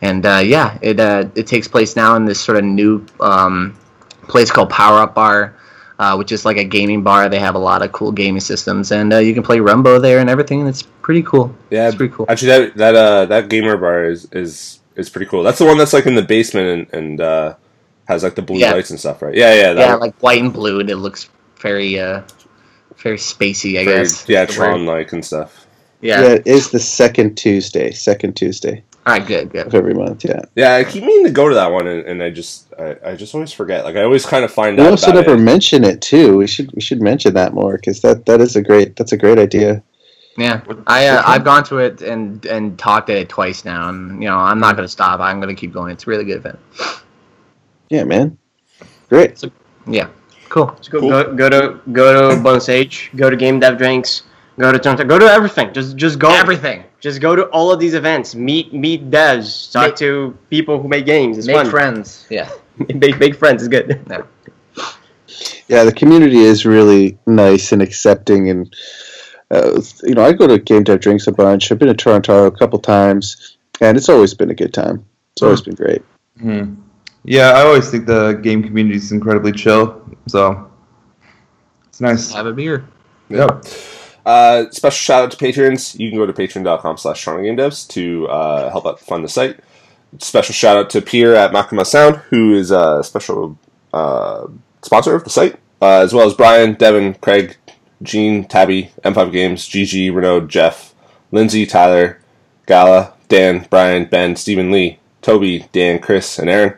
and uh, yeah, it uh, it takes place now in this sort of new um, place called Power Up Bar. Uh, which is like a gaming bar. They have a lot of cool gaming systems, and uh, you can play Runbow there and everything. And it's pretty cool. Yeah, it's pretty cool. Actually, that that uh that gamer bar is is is pretty cool. That's the one that's like in the basement and, and uh, has like the blue Yeah. lights and stuff, right? Yeah, yeah, that yeah, like white and blue, and it looks very, uh, very spacey, I very- guess. yeah, is the word. Tron like and stuff. Yeah. Yeah, it is the second Tuesday, second Tuesday All right, good, good. every month. Yeah. Yeah, I keep meaning to go to that one, and, and I just I, I just always forget. Like I always kind of find We out also about never it. mention it too. We should we should mention that more because that that is a great that's a great idea. Yeah, I uh, I've gone to it and and talked at it twice now, and you know I'm not gonna stop. I'm gonna keep going. It's a really good event. Yeah, man. Great. Yeah, cool. Just go, Cool. go, go to go to Bonus Stage, go to Game Dev Drinks, go to Toronto, go to everything. Just just go Everything. Just go to all of these events. Meet meet devs. Talk Make- to people who make games. It's Make fun. friends. Yeah. make make friends. It's good. Yeah, the community is really nice and accepting, and uh, you know I go to Game Dev Drinks a bunch. I've been to Toronto a couple times, and it's always been a good time. It's always been great. Hmm. Yeah, I always think the game community is incredibly chill. So it's nice. Have a beer. Yep. Uh, special shout out to patrons. You can go to patreon.com slash Devs to uh, help out fund the site. Special shout out to Pierre at Makima Sound, who is a special uh, sponsor of the site, uh, as well as Brian, Devin, Craig, Gene, Tabby, M5 Games, GG, Renaud, Jeff, Lindsay, Tyler, Gala, Dan, Brian, Ben, Stephen Lee, Toby, Dan, Chris, and Aaron.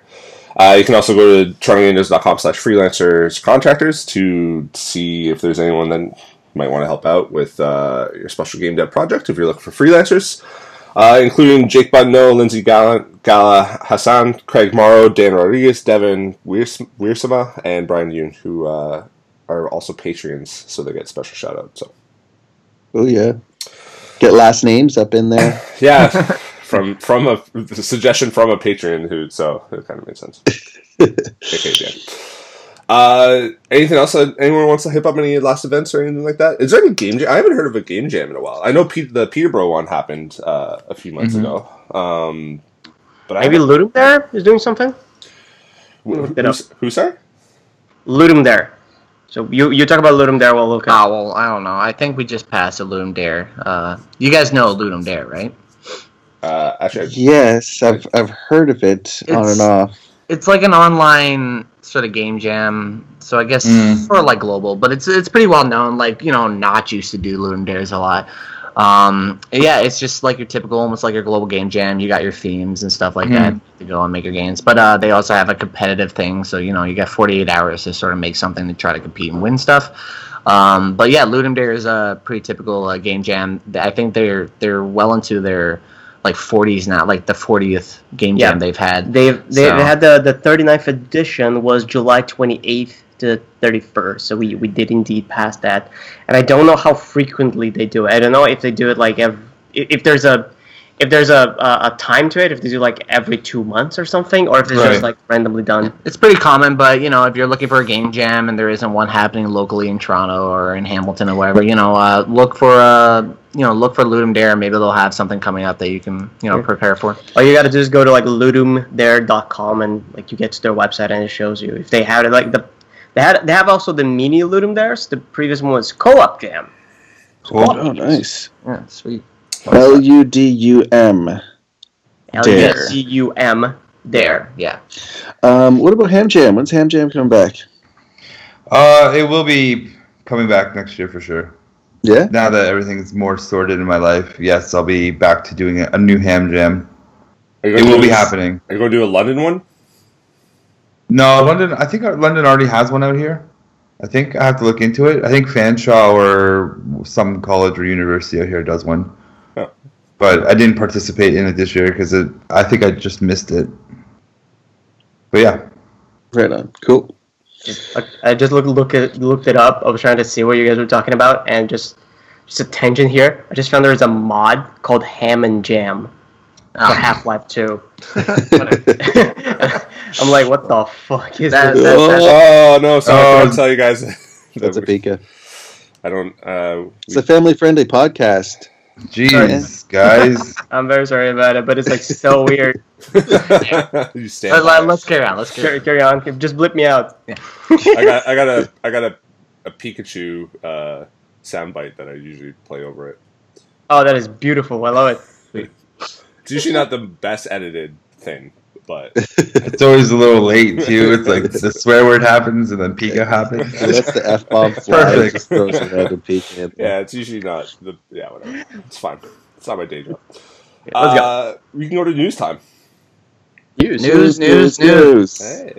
Uh, you can also go to torontogamedevs.com slash freelancers contractors to see if there's anyone that might want to help out with uh, your special game dev project if you're looking for freelancers, uh, including Jake Budno, Lindsay Gallant, Gala Hassan, Craig Morrow, Dan Rodriguez, Devin Weirs- Weirsama, and Brian Yoon, who uh, are also Patreons, so they get special shout out. So, Oh yeah. Get last names up in there. yeah, from from a suggestion from a patron who, so it kind of made sense. okay, Dan. Uh, anything else that anyone wants to hip up any last events or anything like that? Is there any game jam? I haven't heard of a game jam in a while. I know Pete, the Peterborough one happened uh, a few months Mhm. ago. Um, But Maybe Ludum Dare is doing something. who, look it up. who's, who's sorry? Ludum Dare. So you you talk about Ludum Dare, We'll look up. Oh well, I don't know. I think we just passed a Ludum Dare. Uh, you guys know Ludum Dare, right? Uh, actually, I- yes, I've I've heard of it on and off. It's like an online sort of game jam. So I guess Mm. sort of like global, but it's it's pretty well known. Like you know, Notch used to do Ludum Dares a lot. Um, yeah, it's just like your typical, almost like your global game jam. You got your themes and stuff like that to go and make your games. But uh, they also have a competitive thing, so you know you got 48 hours to sort of make something to try to compete and win stuff. Um, but yeah, Ludum Dare is a pretty typical uh, game jam. I think they're they're well into their like 40s now, like the 40th game Yeah. jam they've had. They've they, So- they had the the 39th edition was July 28th to 31st. So we we did indeed pass that, and I don't know how frequently they do it. I don't know if they do it like every, if if there's a if there's a, a a time to it, if they do like every two months or something, or if it's Right. just like randomly done. It's pretty common, but you know, if you're looking for a game jam and there isn't one happening locally in Toronto or in Hamilton or wherever, you know, uh, look for a. you know, look for Ludum Dare. Maybe they'll have something coming up that you can you know Yeah. prepare for. All you gotta do is go to like ludumdare.com and like you get to their website and it shows you if they have it. Like the they had they have also the mini Ludum Dares. The previous one was Co-op Jam. Cool. Oh, nice. Yeah, sweet. L U D U M. L Dare. U C U M Dare. Yeah. Um, what about Ham Jam? When's Ham Jam coming back? Uh, it will be coming back next year for sure. Yeah. Now that everything's more sorted in my life, yes, I'll be back to doing a, a new ham jam. It will be this- happening. Are you going to do a London one? No, London. I think London already has one out here. I think I have to look into it. I think Fanshawe or some college or university out here does one. But I didn't participate in it this year because I think I just missed it. But yeah, Right on. Cool. I- I just looked look at looked it up. I was trying to see what you guys were talking about, and just just a tangent here. I just found there's a mod called Ham and Jam for Oh. Half Life Two. I'm like, what the fuck is That- this? that- Oh no! Sorry, I forgot to tell you guys. That's a Pika. I don't. Uh, It's a family friendly podcast. Jeez, guys. I'm very sorry about it, but it's like so weird. you stand. Let, by let, it. us carry on. Let's carry Carry, on. carry on. Just blip me out. I got. I got a. I got a. A Pikachu uh, soundbite that I usually play over it. Oh, that is beautiful. I love it. It's usually not the best edited thing, but It's always a little late too. It's like the swear word happens and then Pika happens. So that's the F bomb fly. Perfect. Throws a Pika in yeah, it's usually not the. Yeah, whatever. It's fine. It's not my day job. let's go. Uh, we can go to news time. News. News, news, news. news. Hey.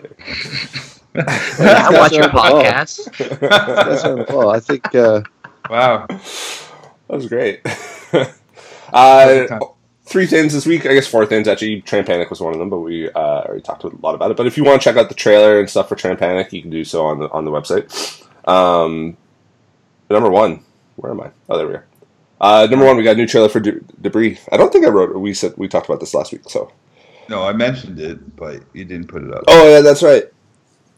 Yeah, I watch your That's on the ball. podcast. That's on the ball. I think uh, Wow. That was great. uh, three things this week. I guess four things actually. Tram Panic was one of them, but we uh, already talked a lot about it. But if you want to check out the trailer and stuff for Tram Panic, you can do so on the on the website. Um, number one, where am I? Oh, there we are. Uh, number one, we got a new trailer for De- Debris. I don't think I wrote. We said we talked about this last week. So. No, I mentioned it, but you didn't put it up. Oh yeah, that's right.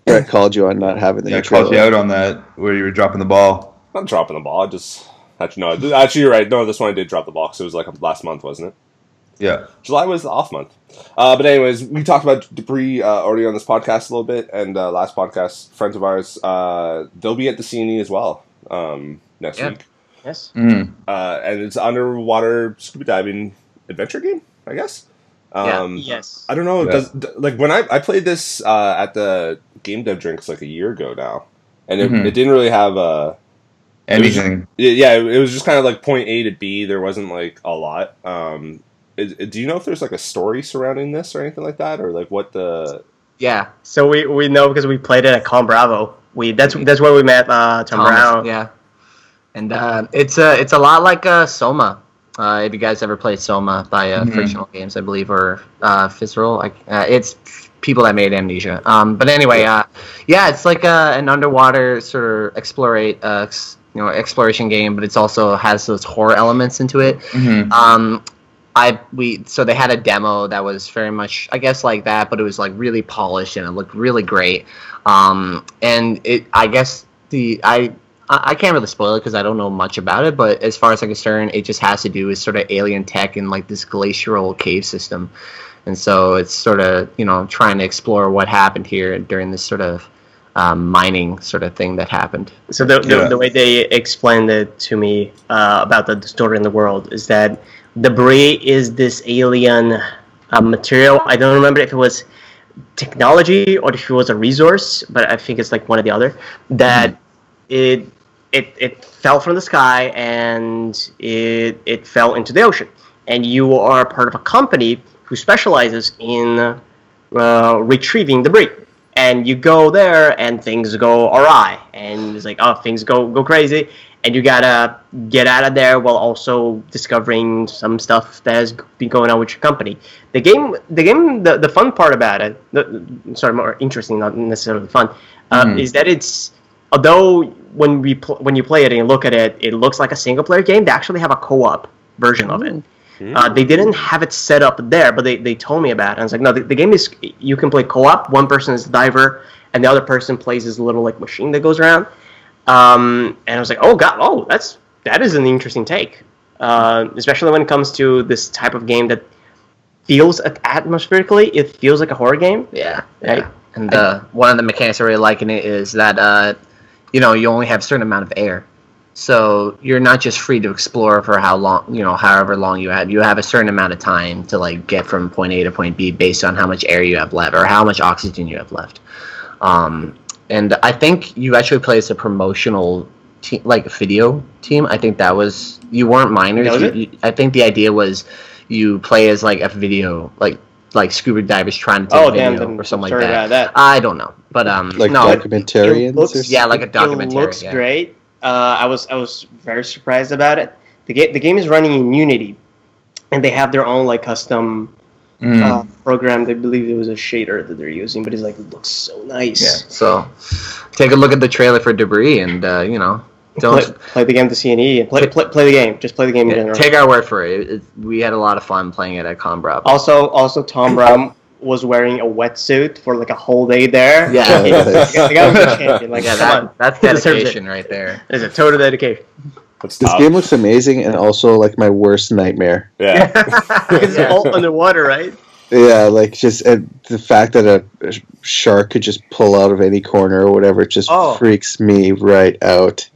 I called you on not having the yeah, I new called you out on that where you were dropping the ball. Not dropping the ball. I just actually no. Actually, you're right. No, this one I did drop the ball. 'cause it was like last month, wasn't it? Yeah. July was the off month. Uh, but anyways, we talked about debris uh, already on this podcast a little bit, and uh, last podcast, friends of ours, uh, they'll be at the CNE as well um, next Yeah. week, Yes. Mm. uh, and it's underwater scuba diving adventure game, I guess. Yeah. Um, Yes. I don't know. Yeah. Does, d- like when I, I played this uh, at the game dev drinks like a year ago now, and it, Mhm. it didn't really have a Anything. yeah. It was just kind of like point A to B. There wasn't like a lot. Um, is, do you know if there's like a story surrounding this or anything like that, or like what the Yeah. So we, we know because we played it at Con Bravo. We that's that's where we met uh, Tom Thomas, Brown. Yeah. And uh, it's a it's a lot like uh, Soma. Uh, if you guys ever played Soma by uh, Mhm. Frictional Games, I believe, or uh, Fizzroll, like uh, it's people that made Amnesia. Um, but anyway, uh, yeah, it's like uh, an underwater sort of explorate, uh, ex- you know, exploration game, but it's also has those horror elements into it. hmm Um, I we so they had a demo that was very much I guess like that, but it was like really polished and it looked really great. Um, and it I guess the I I, I can't really spoil it because I don't know much about it. But as far as I'm concerned, it just has to do with sort of alien tech and like this glacial cave system, and so it's sort of you know trying to explore what happened here during this sort of um, mining sort of thing that happened. So the, the, Yeah. the way they explained it to me uh, about the story in the world is that debris is this alien uh, material. I don't remember if it was technology or if it was a resource, but I think it's like one or the other. That it it it fell from the sky and it it fell into the ocean, and you are part of a company who specializes in uh, retrieving debris. And you go there, and things go awry, and it's like, oh, things go go crazy, and you gotta get out of there while also discovering some stuff that has been going on with your company. The game, the game, the, the fun part about it, the, sorry, more interesting, not necessarily fun, uh, Mhm. is that it's although when we pl- when you play it and you look at it, it looks like a single player game. They actually have a co-op version of it. Uh, they didn't have it set up there, but they, they told me about it. And I was like, no, the, the game is you can play co-op. One person is the diver, and the other person plays this little like machine that goes around. Um, and I was like, oh god, oh that's that is an interesting take, uh, especially when it comes to this type of game that feels atmospherically, it feels like a horror game. Yeah, Right. yeah. And uh, one of the mechanics I really like in it is that uh, you know you only have a certain amount of air, so you're not just free to explore for how long you know however long you have. You have a certain amount of time to like get from point A to point B based on how much air you have left or how much oxygen you have left. Um, and I think you actually play as a promotional team, like a video team. I think that was you weren't minors. You- you- I think the idea was you play as like a video like like scuba divers trying to take Oh video damn, or something sorry like that. about that. I don't know, but um, Like no, documentarians it looks- or yeah, like a It documentary. looks yeah. great. Uh, I was I was very surprised about it. The game the game is running in Unity, and they have their own like custom Mm. uh, program. They believe it was a shader that they're using, but it's like it looks so nice. Yeah. So, take a look at the trailer for Debris, and uh, you know, Play, don't play the game to CNE and play, play play the game. Just play the game in yeah, general. take our word for it. It- it- We had a lot of fun playing it at Con Bravo. Also, also Tom Brown was wearing a wetsuit for like a whole day there. Yeah. the guy the guy was a champion. Like, yeah, that, that's He deserves it. dedication right there. It's a total dedication. That's This tough. game looks amazing and also like my worst nightmare. Yeah. Because it's all underwater, right? Yeah, like just uh, the fact that a, a shark could just pull out of any corner or whatever just Oh. freaks me right out.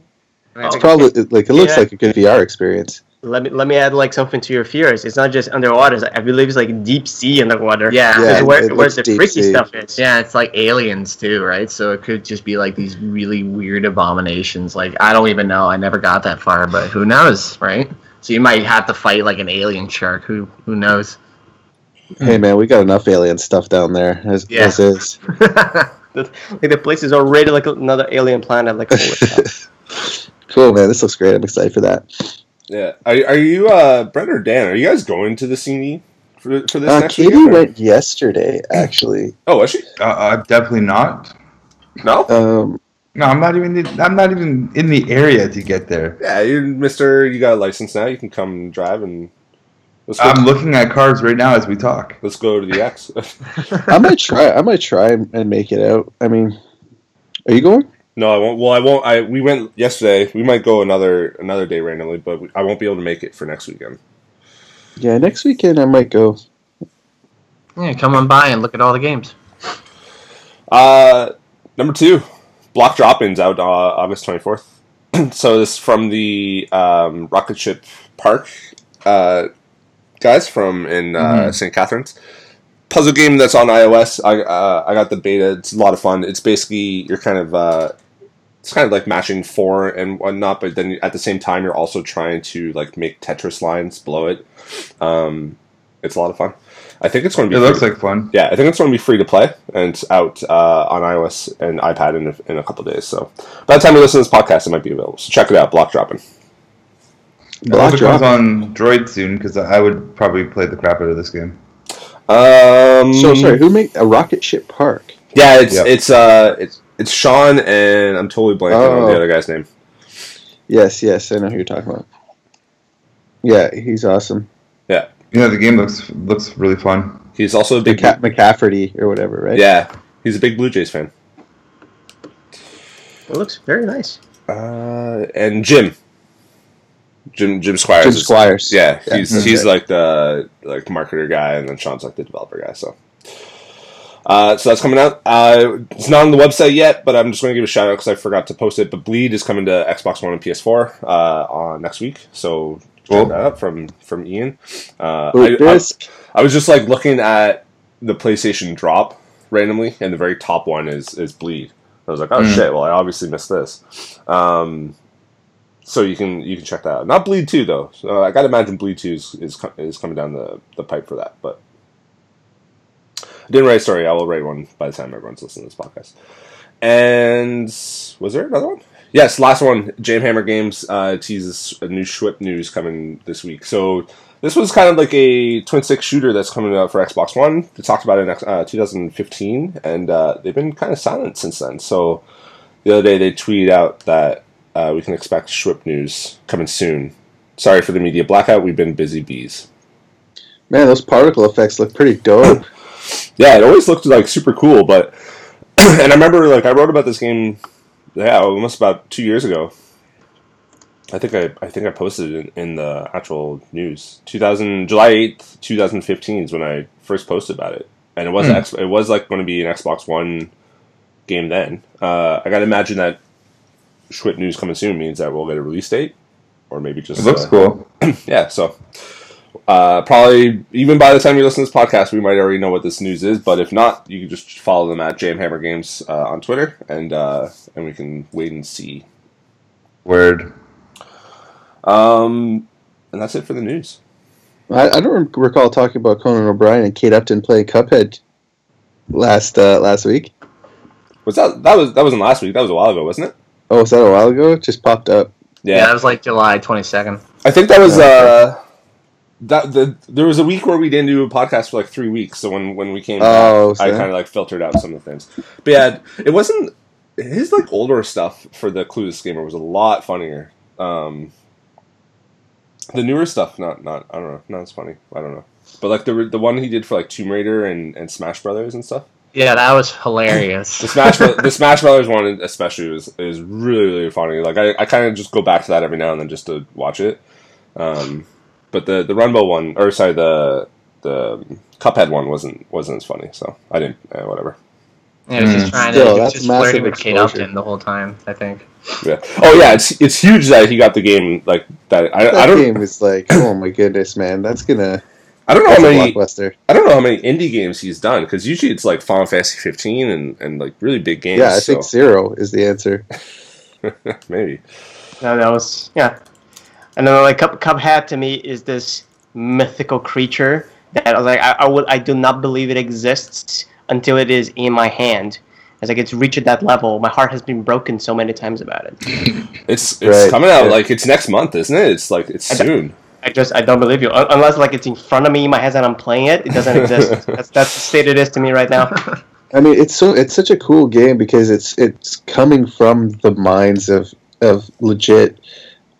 It's Oh. probably like it looks Yeah. like a good VR experience. Let me let me add like something to your fears. It's not just underwater. I believe it's like deep sea underwater. Yeah. This Yeah, is where, it where the freaky sea. stuff is. Yeah, it's like aliens too, right? So it could just be like these really weird abominations. Like I don't even know. I never got that far, but who knows, right? So you might have to fight like an alien shark. Who who knows? Hey man, we got enough alien stuff down there as, Yeah. as is. The, like the place is already like another alien planet. Like cool man, this looks great. I'm excited for that. Yeah. Are, are you, uh, Brent or Dan? Are you guys going to the CNE for, for this Uh, next Katie weekend? went yesterday, actually. Oh, was she? Uh, uh, definitely not. No. Um, No, I'm not even. I'm not even in the area to get there. Yeah, you, Mister. You got a license now. You can come drive and let's go. I'm looking at cars right now as we talk. let's go to the X. I might try. I might try and and make it out. I mean, are you going? No, I won't. Well, I won't. I we went yesterday. We might go another another day randomly, but we, I won't be able to make it for next weekend. Yeah, next weekend I might go. yeah, come on by and look at all the games. Uh, number two, Block Drop-ins out uh, August twenty fourth. so this is from the um, Rocket Ship Park uh, guys from in uh, Mhm. St. Catharines. Puzzle game that's on iOS. I uh, I got the beta. It's a lot of fun. It's basically you're kind of uh, it's kind of like matching four and whatnot, but then at the same time you're also trying to like make Tetris lines below it. Um, it's a lot of fun. I think it's going to be. It be. looks free- like fun. yeah, I think it's going to be free to play, and it's out uh, on iOS and iPad in a, in a couple days. So by the time you listen to this podcast, it might be available. So check it out. Block dropping. Block also comes on Droid soon because I would probably play the crap out of this game. Um, So sorry, who made a rocket ship park? Yeah, it's Yep. it's uh it's it's Sean and I'm totally blanking on Oh. the other guy's name. Yes, yes, I know who you're talking about. Yeah, he's awesome. Yeah, you know, the game looks looks really fun. He's also a big McCa- McCafferty or whatever, right? yeah. He's a big Blue Jays fan. It looks very nice. uh, and Jim. Jim Jim Squires. Jim is- Squires. Yeah, Yeah, he's he's right. like the like marketer guy, and then Sean's like the developer guy. So, uh, so that's coming out. Uh, it's not on the website yet, but I'm just going to give a shout out because I forgot to post it. But Bleed is coming to Xbox One and PS4 uh, on next week. So Cool. check that out from from Ian. Uh, I, I, I was just like looking at the PlayStation drop randomly, and the very top one is is Bleed. I was like, oh Mm. shit! Well, I obviously missed this. Um, so you can you can check that out. Not Bleed Two though. So I gotta imagine Bleed Two is is, is coming down the, the pipe for that. But didn't write a story. I will write one by the time everyone's listening to this podcast. And was there another one? Yes, last one. Jamhammer Games uh, teases a new Schwip news coming this week. So this was kind of like a twin stick shooter that's coming out for Xbox One. They talked about it in uh, 2015, and uh, they've been kind of silent since then. So the other day they tweeted out that uh, we can expect Schwip news coming soon. Sorry for the media blackout. We've been busy bees. Man, those particle effects look pretty dope. Yeah, it always looked like super cool, but and I remember like I wrote about this game, yeah, almost about two years ago. I think I I think I posted it in, in the actual news. Two thousand July eighth, two thousand fifteen is when I first posted about it, and it was Hmm. X, it was like going to be an Xbox One game then. Uh, I got to imagine that Schwit news coming soon means that we'll get a release date, or maybe just It looks uh, cool. yeah, so uh, probably even by the time you listen to this podcast, we might already know what this news is. But if not, you can just follow them at Jamhammer Games uh, on Twitter, and uh, and we can wait and see. Word. Um, and that's it for the news. I, I don't recall talking about Conan O'Brien and Kate Upton playing Cuphead last uh, last week. Was that that was that wasn't last week? That was a while ago, wasn't it? Oh, was that a while ago? It just popped up. Yeah, Yeah, that was like July 22nd. I think that was uh that the there was a week where we didn't do a podcast for like three weeks. So when when we came Oh, back, I kind of like filtered out some of the things. But yeah, it wasn't his like older stuff for the Clueless gamer was a lot funnier. Um, the newer stuff, not not I don't know, not as funny. I don't know. But like the the one he did for like Tomb Raider and, and Smash Brothers and stuff. Yeah, that was hilarious. The Smash Bro- the Smash Brothers one especially was is really really funny. Like I, I kind of just go back to that every now and then just to watch it. Um, but the the Runbow one or sorry the the Cuphead one wasn't wasn't as funny. So I didn't eh, whatever. Yeah, he was just Mm. trying Still, to he just massive flirting with Kate. Upton the whole time. I think. Yeah. Oh yeah, it's it's huge that he got the game like that. I, That I don't game is like, oh my goodness, man, that's gonna I don't know how many blockbuster. I don't know how many indie games he's done because usually it's like Final Fantasy 15 and and like really big games. Yeah, I think zero is the answer. maybe. No, that was yeah. And then like Cup Cuphead to me is this mythical creature that I was like I, I would I do not believe it exists until it is in my hand. As like it's reached that level, my heart has been broken so many times about it. It's it's Right, coming out yeah. like it's next month, isn't it? It's like it's I soon. I just I don't believe you unless like it's in front of me in my hands and I'm playing it. It doesn't exist. that's that's the state it is to me right now. I mean, it's so it's such a cool game because it's it's coming from the minds of of legit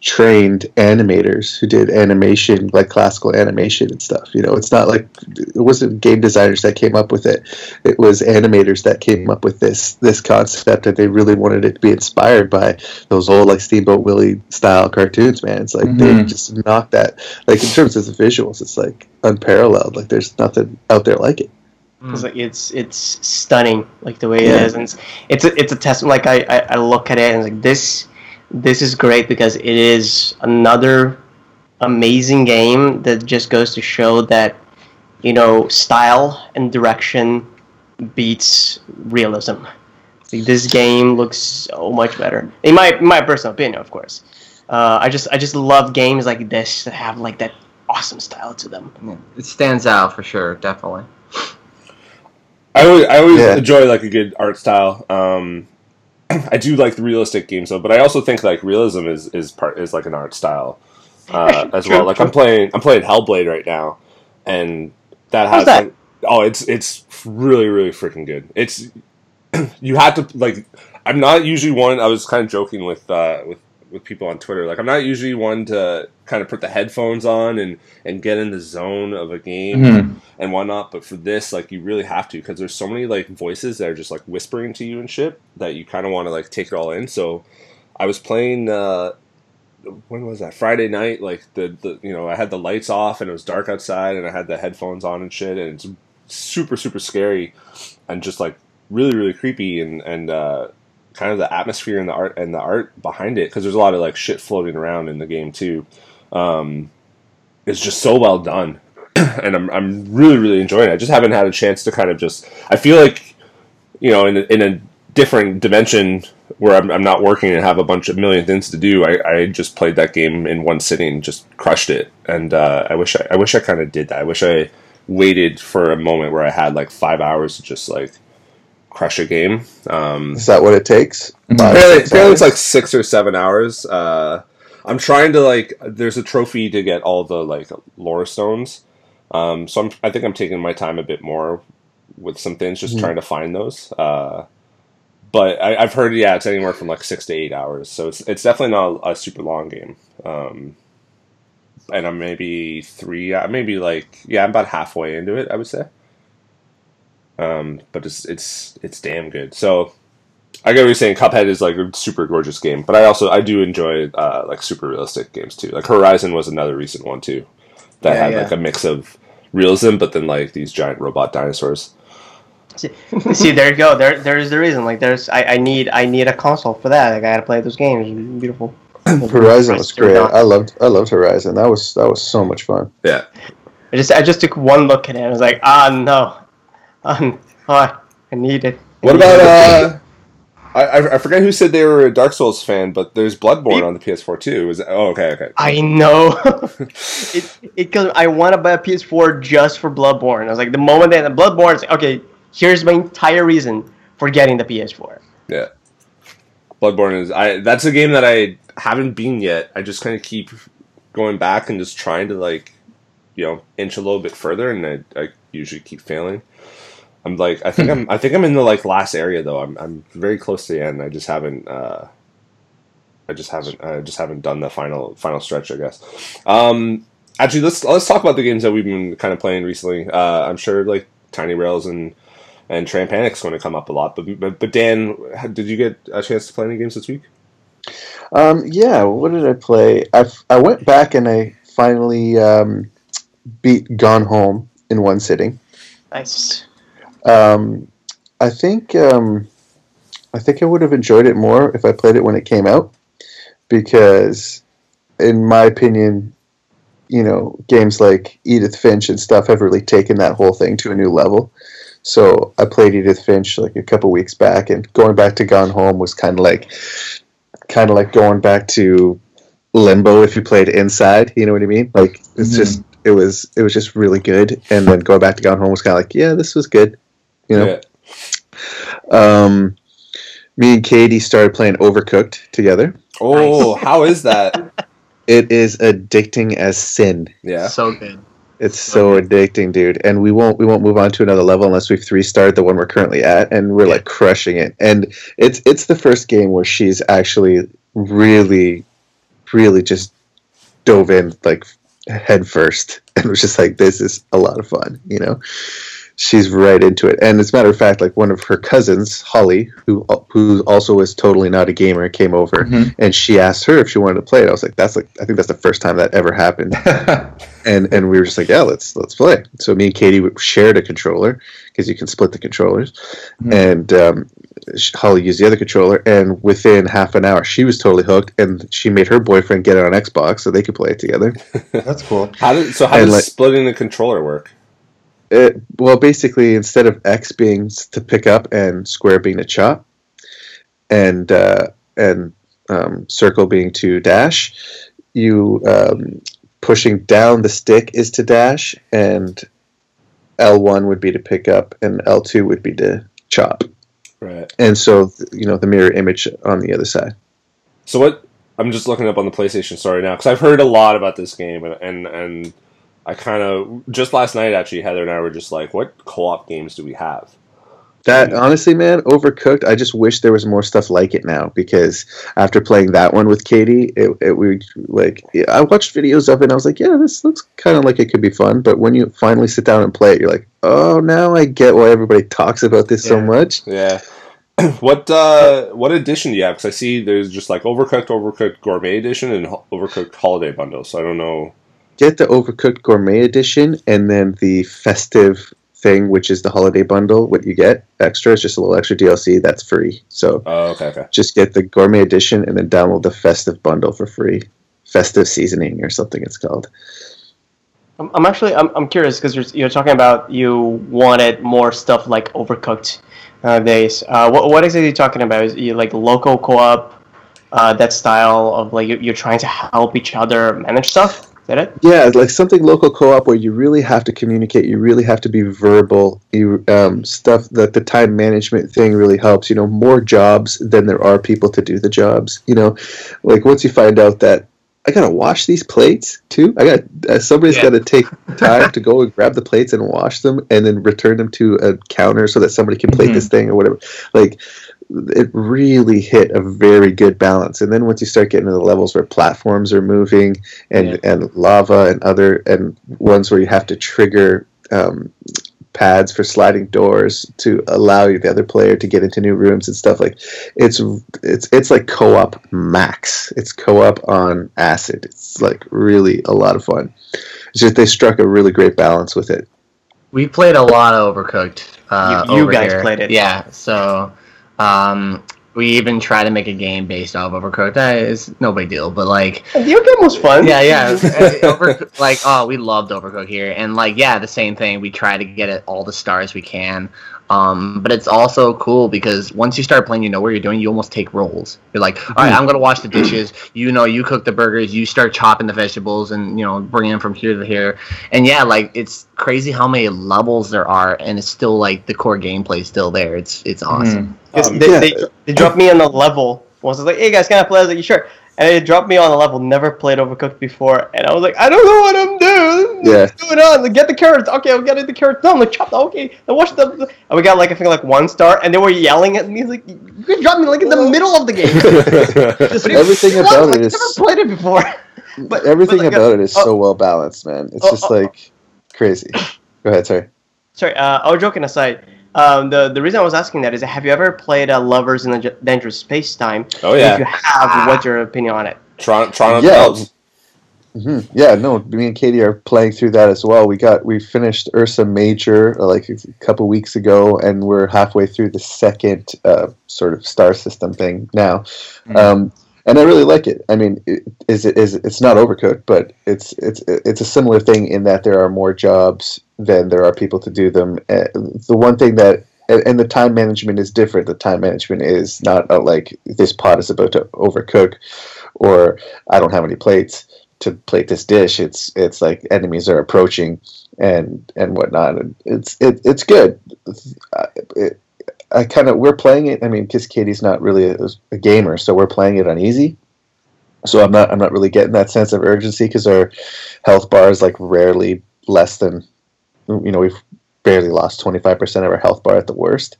trained animators who did animation like classical animation and stuff you know it's not like it wasn't game designers that came up with it it was animators that came up with this this concept and they really wanted it to be inspired by those old like steamboat willie style cartoons man it's like they Mhm. just knocked that like in terms of the visuals it's like unparalleled like there's nothing out there like it It's like it's it's stunning, like the way it Yeah. is, and it's it's a, it's a testament. Like I, I, I look at it and it's like this this is great because it is another amazing game that just goes to show that you know style and direction beats realism. Like, this game looks so much better in my in my personal opinion, of course. Uh, I just I just love games like this that have like that awesome style to them. It stands out for sure, definitely. I always, I always Yeah. enjoy like a good art style. Um, I do like the realistic games though, but I also think like realism is is part is like an art style uh, as well. Like. I'm playing I'm playing Hellblade right now, and that How's has that? like oh it's it's really really freaking good. It's you had to like I'm not usually one. I was kind of joking with uh, with with people on Twitter. Like I'm not usually one to kind of put the headphones on and and get in the zone of a game Mhm. and whatnot. But for this, like you really have to because there's so many like voices that are just like whispering to you and shit that you kind of want to like take it all in. So I was playing. Uh, when was that? Friday night. Like the, the you know I had the lights off and it was dark outside and I had the headphones on and shit and it's super super scary and just like really really creepy and and uh, kind of the atmosphere and the art and the art behind it because there's a lot of like shit floating around in the game too. Um, it's just so well done, and I'm I'm really really enjoying it. I just haven't had a chance to kind of just. I feel like, you know, in a, in a different dimension where I'm, I'm not working and have a bunch of million things to do. I, I just played that game in one sitting, just crushed it, and uh, I wish I, I wish I kind of did that. I wish I waited for a moment where I had like five hours to just like crush a game. Um, Is that what it takes? Apparently, apparently it's like six or seven hours. Uh, I'm trying to like. There's a trophy to get all the like lore stones. Um, so I'm, I think I'm taking my time a bit more with some things, just Mhm. trying to find those. Uh, but I, I've heard, yeah, it's anywhere from like six to eight hours. So it's it's definitely not a super long game. Um, and I'm maybe three, uh, maybe like yeah, I'm about halfway into it. I would say. Um, but it's it's it's damn good. So I get what you're saying. Cuphead is like a super gorgeous game, but I also I do enjoy uh, like super realistic games too. Like Horizon was another recent one too that Yeah, had yeah. like a mix of realism, but then like these giant robot dinosaurs. See, see, there you go. There, there's the reason. Like, there's, I, I need, I need a console for that. Like, I gotta play those games. Beautiful. Horizon was great. I loved I loved Horizon. That was that was so much fun. Yeah, I just, I just took one look at it. and I was like, ah, no, um, oh, I need it. I What need about it. uh? I, I forget who said they were a Dark Souls fan, but there's Bloodborne on the PS4 too. Is oh okay okay. I know. it, it, cause I want to buy a PS4 just for Bloodborne. I was like, the moment that the Bloodborne, it's like, okay, here's my entire reason for getting the PS4. Yeah. Bloodborne is I that's a game that I haven't been yet. I just kind of keep going back and just trying to like you know inch a little bit further and I, I usually keep failing. I'm like I think I'm I think I'm in the like last area though. I'm I'm very close to the end. I just haven't uh I just haven't I just haven't done the final final stretch, I guess. Um actually let's let's talk about the games that we've been kind of playing recently. Uh I'm sure like Tiny Rails and and Tram Panic's going to come up a lot. But, but but Dan, did you get a chance to play any games this week? Um, yeah, what did I play? I, I went back and I finally um, beat Gone Home in one sitting. Nice. Um, I think um, I think I would have enjoyed it more if I played it when it came out, because, in my opinion, you know, games like Edith Finch and stuff have really taken that whole thing to a new level. So I played Edith Finch like a couple weeks back, and going back to Gone Home was kind of like, kind of like going back to Limbo if you played Inside. You know what I mean? Like it's Mhm. just it was it was just really good, and then going back to Gone Home was kind of like, yeah, this was good. You know, Yeah. um, me and Katie started playing Overcooked together. Oh, how is that? It is addicting as sin. Yeah. So good. It's so addicting, dude. And we won't we won't move on to another level unless we've three starred the one we're currently at, and we're like crushing it. And it's it's the first game where she's actually really, really just dove in like head first, and was just like, this is a lot of fun, you know. She's right into it, and as a matter of fact, like one of her cousins, Holly, who who also is totally not a gamer, came over, Mhm. and she asked her if she wanted to play it. I was like, that's like I think that's the first time that ever happened and and we were just like, yeah, let's let's play. So me and Katie shared a controller because you can split the controllers, Hmm. and um, Holly used the other controller. And within half an hour, she was totally hooked, and she made her boyfriend get it on Xbox so they could play it together. That's cool. How did so? How And, does like- splitting the controller work? It, well, basically, instead of X being to pick up and square being to chop, and uh, and um, circle being to dash, you um, pushing down the stick is to dash, and L one would be to pick up, and L two would be to chop. Right. And so, you know, the mirror image on the other side. So what? I'm just looking up on the PlayStation Store right now because I've heard a lot about this game, and and, and I kind of just last night actually Heather and I were just like, what co-op games do we have? That honestly, man, overcooked. I just wish there was more stuff like it now because after playing that one with Katie, it, it we like I watched videos of it and I was like, yeah, this looks kind of like it could be fun. But when you finally sit down and play it, you're like, oh, now I get why everybody talks about this so much. Yeah. What uh, what edition do you have? Because I see there's just like Overcooked, Overcooked Gourmet Edition, and Overcooked Holiday Bundle. So I don't know. Get the Overcooked Gourmet Edition, and then the festive thing, which is the holiday bundle. What you get extra is just a little extra DLC that's free. So Oh, okay, okay. just get the Gourmet Edition, and then download the festive bundle for free. Festive seasoning or something it's called. I'm, I'm actually I'm, I'm curious because you're, you're talking about you wanted more stuff like Overcooked nowadays. Uh, what what exactly are you talking about? Is you like local co-op, uh, that style of like you- you're trying to help each other manage stuff? That it? Yeah, like something local co-op where you really have to communicate. You really have to be verbal. You um, stuff that the time management thing really helps. You know, more jobs than there are people to do the jobs. You know, like once you find out that I gotta wash these plates too. I got uh, somebody's Yeah. got to take time to go and grab the plates and wash them, and then return them to a counter so that somebody can plate this thing or whatever. Like it really hit a very good balance. And then once you start getting to the levels where platforms are moving and Yeah. and lava and other and ones where you have to trigger um, pads for sliding doors to allow the other player to get into new rooms and stuff like it's it's it's like co-op max it's co-op on acid it's like really a lot of fun it's just they struck a really great balance with it We played a lot of Overcooked. Uh, You- you over guys here. played it. Yeah. So, um, we even try to make a game based off Overcooked. Uh, It's no big deal, but like, The video game was fun. yeah, yeah. Over, like, oh, we loved Overcooked here, and like, yeah, the same thing. We try to get it all the stars we can. Um, but it's also cool because once you start playing, you know what you're doing. You almost take roles. You're like, all right, I'm gonna wash the dishes. You know, you cook the burgers. You start chopping the vegetables and you know bringing them from here to here. And yeah, like it's crazy how many levels there are, and it's still like the core gameplay is still there. It's it's awesome. 'Cause Um, they, yeah. they, they dropped me on a level. Once I was like, "Hey guys, can I play?" I was like, "Sure." And they dropped me on a level never played Overcooked before, and I was like, "I don't know what I'm doing. Yeah. What's going on? Like, get the carrots. Okay, I'll get the carrots. No, I'm like chop. them. Okay, I watch the. And we got like I think like one star, and they were yelling at me like, "You could drop me like in the middle of the game." Just- Everything What? about Like, it is- Never played it before. But everything but, like, about it is so well balanced man it's Oh, just oh, like crazy go ahead sorry Sorry, uh, all joking aside, um, the the reason I was asking that is, have you ever played uh, Lovers in a J- Dangerous Space Time? Oh If yeah, you have, what's your opinion on it? Toronto, Toronto Yeah. Bells. Hmm Yeah, no, me and Katie are playing through that as well. We got we finished Ursa Major uh, like a couple weeks ago, and we're halfway through the second uh, sort of star system thing now. Um, and I really like it. I mean, it, is it is it's not overcooked, but it's it's it's a similar thing in that there are more jobs than there are people to do them. Uh, the one thing that and, the time management is different. The time management is not uh, like this pot is about to overcook, or I don't have any plates to plate this dish. It's it's like enemies are approaching and and whatnot. And it's it, it's good. Uh, It, I kind of we're playing it. I mean, because Katie's not really a, a gamer, so we're playing it on easy. So I'm not I'm not really getting that sense of urgency because our health bar is like rarely less than you know we've barely lost 25% of our health bar at the worst.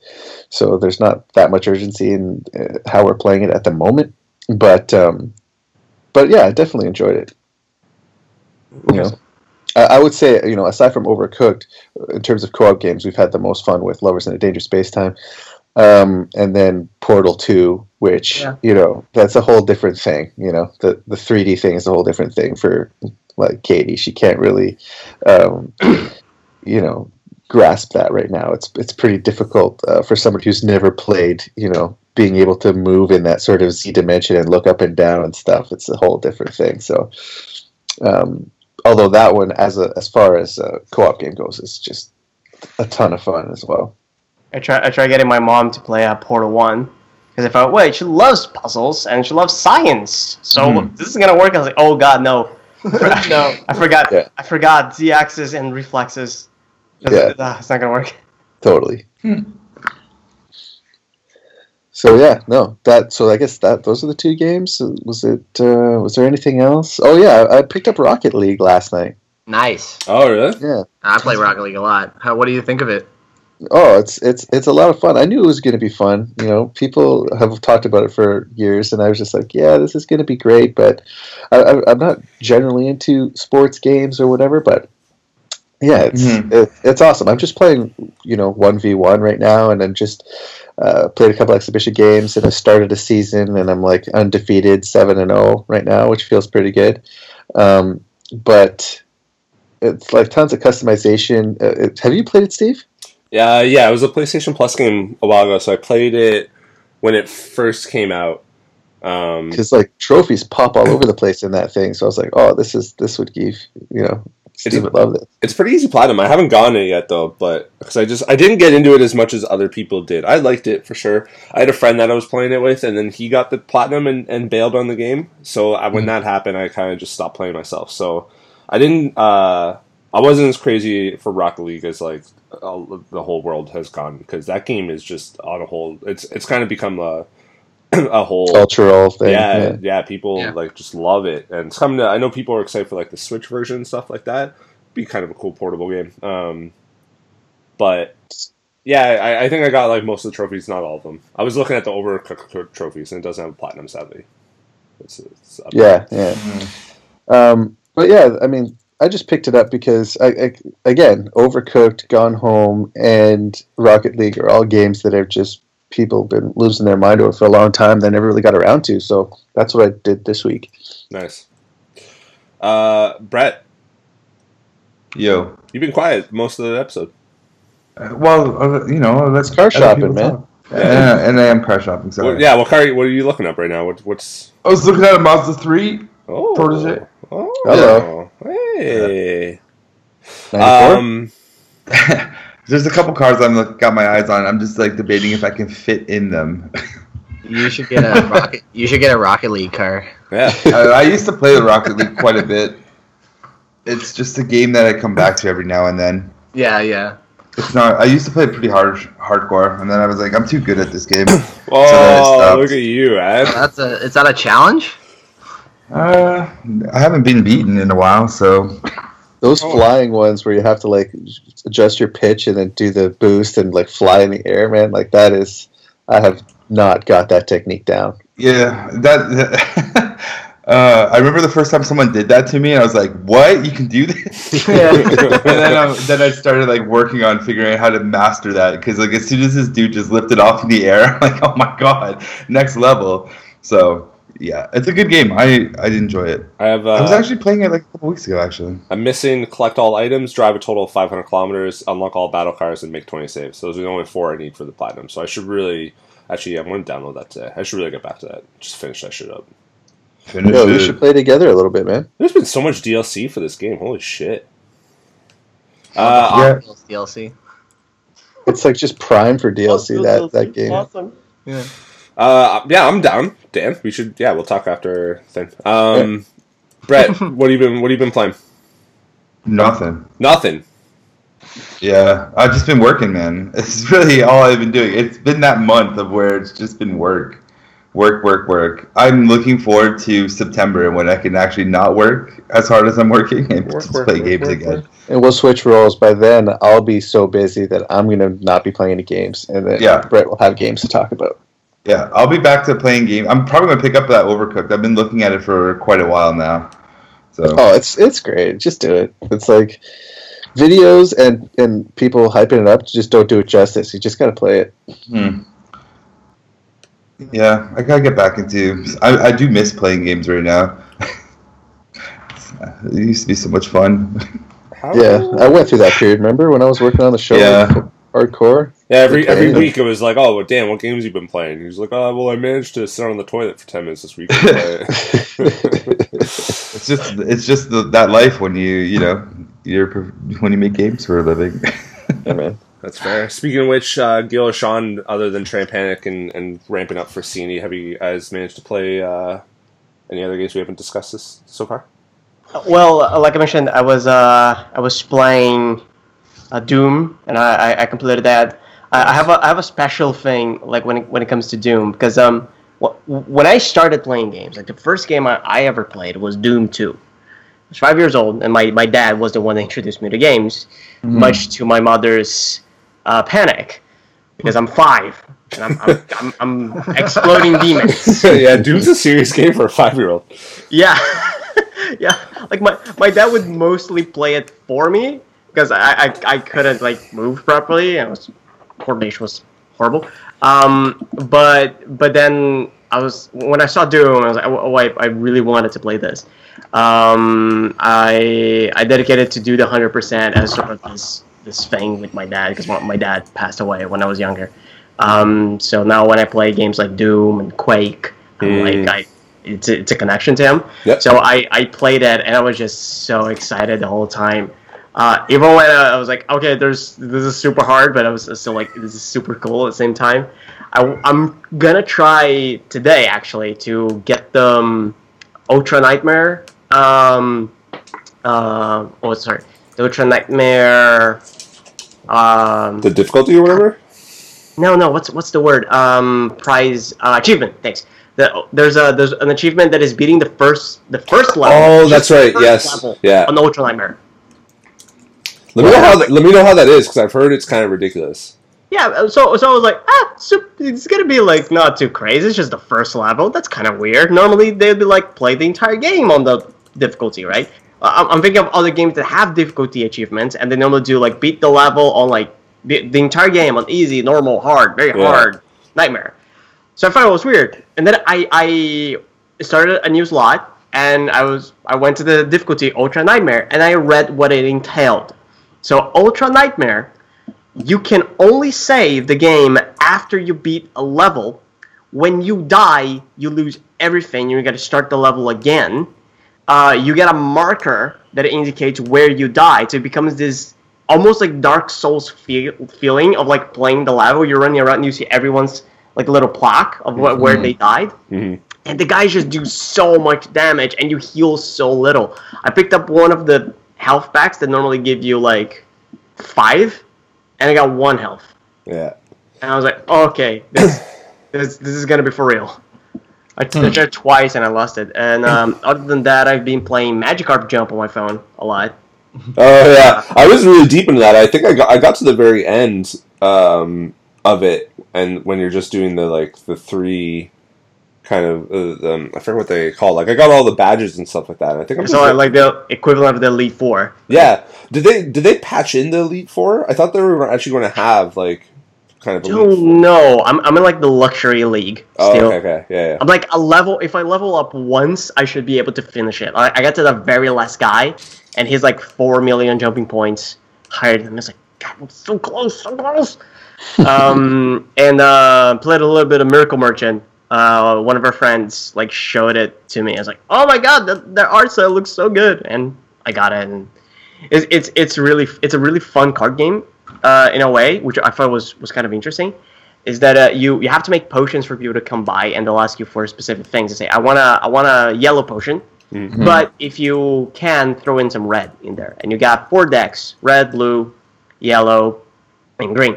So there's not that much urgency in uh, how we're playing it at the moment. But um, but yeah, I definitely enjoyed it. You know, I, I would say you know aside from Overcooked, in terms of co-op games, we've had the most fun with Lovers in a Dangerous Space Time, um, and then Portal Two, which Yeah. you know that's a whole different thing. You know, the the 3D thing is a whole different thing for like Katie. She can't really, um, you know, grasp that right now. It's it's pretty difficult uh, for somebody who's never played. You know, being able to move in that sort of Z dimension and look up and down and stuff. It's a whole different thing. So, um, although that one, as a as far as a co-op game goes, is just a ton of fun as well. I try I try getting my mom to play uh, Portal One because I thought, wait, she loves puzzles and she loves science, so this is gonna work. I was like, oh god, no, no, I forgot, Yeah. I forgot z-axis and reflexes. Yeah. Ah, it's not gonna work. Totally. So yeah, no, that. So I guess that those are the two games. Was it? Uh, was there anything else? Oh yeah, I picked up Rocket League last night. Nice. Oh really? Yeah. I play Rocket League a lot. How, what do you think of it? Oh, it's it's it's a lot of fun. I knew it was going to be fun. You know, people have talked about it for years, and I was just like, yeah, this is going to be great. But I, I, I'm not generally into sports games or whatever. But Yeah, it's Mhm. it, it's awesome. I'm just playing, you know, one v one right now, and then just uh, played a couple exhibition games, and I started a season, and I'm like undefeated, seven and zero right now, which feels pretty good. Um, but it's like tons of customization. Uh, it, have you played it, Steve? Yeah, yeah, it was a PlayStation Plus game a while ago, so I played it when it first came out. Um, Because like trophies pop all over the place in that thing. So I was like, oh, this is this would give you know, Steve would love this. it's pretty easy platinum. I haven't gotten it yet though, but because I just I didn't get into it as much as other people did. I liked it for sure. I had a friend that I was playing it with, and then he got the platinum and, and bailed on the game. So I, when that happened, I kind of just stopped playing myself. So I didn't. uh I wasn't as crazy for Rocket League as like all, the whole world has gone because that game is just on a whole. It's it's kind of become a a whole Cultural thing. yeah, yeah. yeah, people Yeah. like just love it, and it's coming to. I know people are excited for like the Switch version and stuff like that. Be kind of a cool portable game. Um, but yeah, I, I think I got like most of the trophies, not all of them. I was looking at the overcooked trophies, and it doesn't have a platinum, sadly. It's, it's up Yeah, yeah. Um, but yeah, I mean, I just picked it up because, I, I, again, Overcooked, Gone Home, and Rocket League are all games that have just people been losing their mind over for a long time. They never really got around to. So that's what I did this week. nice. Uh, Brett, Yo. you've been quiet most of the episode. Uh, Well, uh, you know, that's car shopping, man. talk. Yeah, and I am car shopping. Sorry. What, yeah, what car? What are you looking up right now? What, what's I was looking at a Mazda 3. oh Protege. Oh, Hello. hey. 94? Um, There's a couple cars I'm like, got my eyes on. I'm just like debating if I can fit in them. You should get a rocket. You should get a Rocket League car. yeah. I, I used to play the Rocket League quite a bit. It's just a game that I come back to every now and then. Yeah, yeah. It's not. I used to play pretty hard, hardcore, and then I was like, I'm too good at this game. Oh, stopped. look at you, Ed. That's a. Is that a challenge? Uh, I haven't been beaten in a while, so Those flying ones where you have to like adjust your pitch and then do the boost and like fly in the air, man. Like that is, I have not got that technique down. yeah, that. uh, I remember the first time someone did that to me, and I was like, "What? You can do this?" and then, um, then I started like working on figuring out how to master that because like as soon as this dude just lifted off in the air, I'm like, "Oh my god, next level!" So yeah, it's a good game. I I enjoy it. I have. Uh, I was actually playing it like a couple weeks ago, actually. I'm missing collect all items, drive a total of 500 kilometers, unlock all battle cars, and make 20 saves. So Those are the only four I need for the platinum. So I should really, actually, I'm going to download that today. I should really get back to that. Just finish that shit up. Finish Yo, we should play together a little bit, man. There's been so much DLC for this game. Holy shit. Uh, Yeah. DLC. It's like just prime for DLC that that game. Awesome. Uh, yeah, I'm down. Dan, we should. Yeah, we'll talk after thing. Um, Brett, what have you been? What have you been playing? Nothing. Nothing. Yeah, I've just been working, man. It's really all I've been doing. It's been that month of where it's just been work, work, work, work. I'm looking forward to September when I can actually not work as hard as I'm working and Work, just work, play work, games work, again. And we'll switch roles. By then, I'll be so busy that I'm going to not be playing any games, and then Yeah. Brett will have games to talk about. Yeah, I'll be back to playing game. I'm probably gonna pick up that Overcooked. I've been looking at it for quite a while now. So Oh, it's it's great. Just do it. It's like videos and and people hyping it up just don't do it justice. You just got to play it. Hmm. Yeah, I gotta get back into. I, I do miss playing games right now. it used to be so much fun. How? Yeah, I went through that period. Remember when I was working on the show? Yeah. Hardcore. Yeah, every every week it was like, oh, well, Dan, what games you been playing? He was like, oh, well, I managed to sit on the toilet for ten minutes this week. and play it." It's just it's just the, that life when you you know you're when you make games for a living. yeah, man. That's fair. Speaking of which, uh, Gil or Sean, other than Tram Panic and, and ramping up for CNE, have you guys managed to play uh, any other games we haven't discussed this so far? Well, uh, like I mentioned, I was uh, I was playing uh, Doom, and I, I, I completed that. I, I have a I have a special thing like when it, when it comes to Doom because um when I started playing games, like the first game I, I ever played was Doom Two. I was five years old, and my, my dad was the one that introduced me to games, much to my mother's uh, panic because I'm five and I'm I'm, I'm, I'm exploding demons. yeah, Doom's a serious game for a five year old. Yeah, yeah. Like my my dad would mostly play it for me because I, I I couldn't like move properly and was coordination was horrible. Um, but but then I was when I saw Doom, I was like, oh, I, I really wanted to play this. Um, I I dedicated to do the hundred percent as sort of this this thing with my dad because my dad passed away when I was younger. Um, so now when I play games like Doom and Quake, Mm. like I it's a, it's a connection to him. Yep. So I I played it and I was just so excited the whole time. Uh, even when I, I was like, okay, there's this is super hard, but I was still like, this is super cool at the same time. I, am gonna try today actually to get the um, Ultra Nightmare. Um, uh, oh, sorry, the Ultra Nightmare. Um, The difficulty or whatever. no, no, what's what's the word? Um, prize uh, achievement. Thanks. The, there's a there's an achievement that is beating the first the first level. Oh, that's right. Yes. Yeah. On the Ultra Nightmare. Let me know how. That, let me know how that is because I've heard it's kind of ridiculous. Yeah, uh, so so I was like, ah, so it's gonna be like not too crazy. It's just the first level. That's kind of weird. Normally they'd be like play the entire game on the difficulty, right? Uh, I'm, I'm thinking of other games that have difficulty achievements, and they normally do like beat the level on like the, the entire game on easy, normal, hard, very Yeah. hard, nightmare. So I thought it was weird, and then I I started a new slot, and I was I went to the difficulty ultra nightmare, and I read what it entailed. So ultra nightmare you can only save the game after you beat a level. When you die, you lose everything. You got to start the level again. Uh, you get a marker that indicates where you died. So it becomes this almost like Dark Souls feel, feeling of like playing the level. You're running around and you see everyone's like little plaque of what, where they died. Mhm. And the guys just do so much damage and you heal so little. I picked up one of the health packs that normally give you like five, and I got one health. Yeah. And I was like, oh, okay, this, this this is gonna be for real. I Hmm. it twice and I lost it. And um, other than that, I've been playing Magikarp Jump on my phone a lot. Oh yeah, I was really deep into that. I think I got I got to the very end um, of it, and when you're just doing the like the three kind of uh, um, I forget what they call. It. Like I got all the badges and stuff like that. I think I'm So just, like the equivalent of the Elite Four. yeah. Did they did they patch in the Elite Four? I thought they were actually going to have like kind of Elite Don't know. I'm I'm in like the luxury league Oh, still. okay, okay, yeah, yeah. I'm like a level. If I level up once, I should be able to finish it. I, I got to the very last guy, and he's like four million jumping points higher than me. It's like, God, I'm so close, so close. um, and uh, played a little bit of Miracle Merchant. Uh, one of our friends like showed it to me. I was like, oh my god, the, their art style looks so good, and I got it. And it's it's it's really it's a really fun card game uh, in a way, which I thought was was kind of interesting is that uh, you you have to make potions for people to come by, and they'll ask you for specific things. They say, "I want a I want a yellow potion," but if you can throw in some red in there, and you got four decks: red, blue, yellow, and green,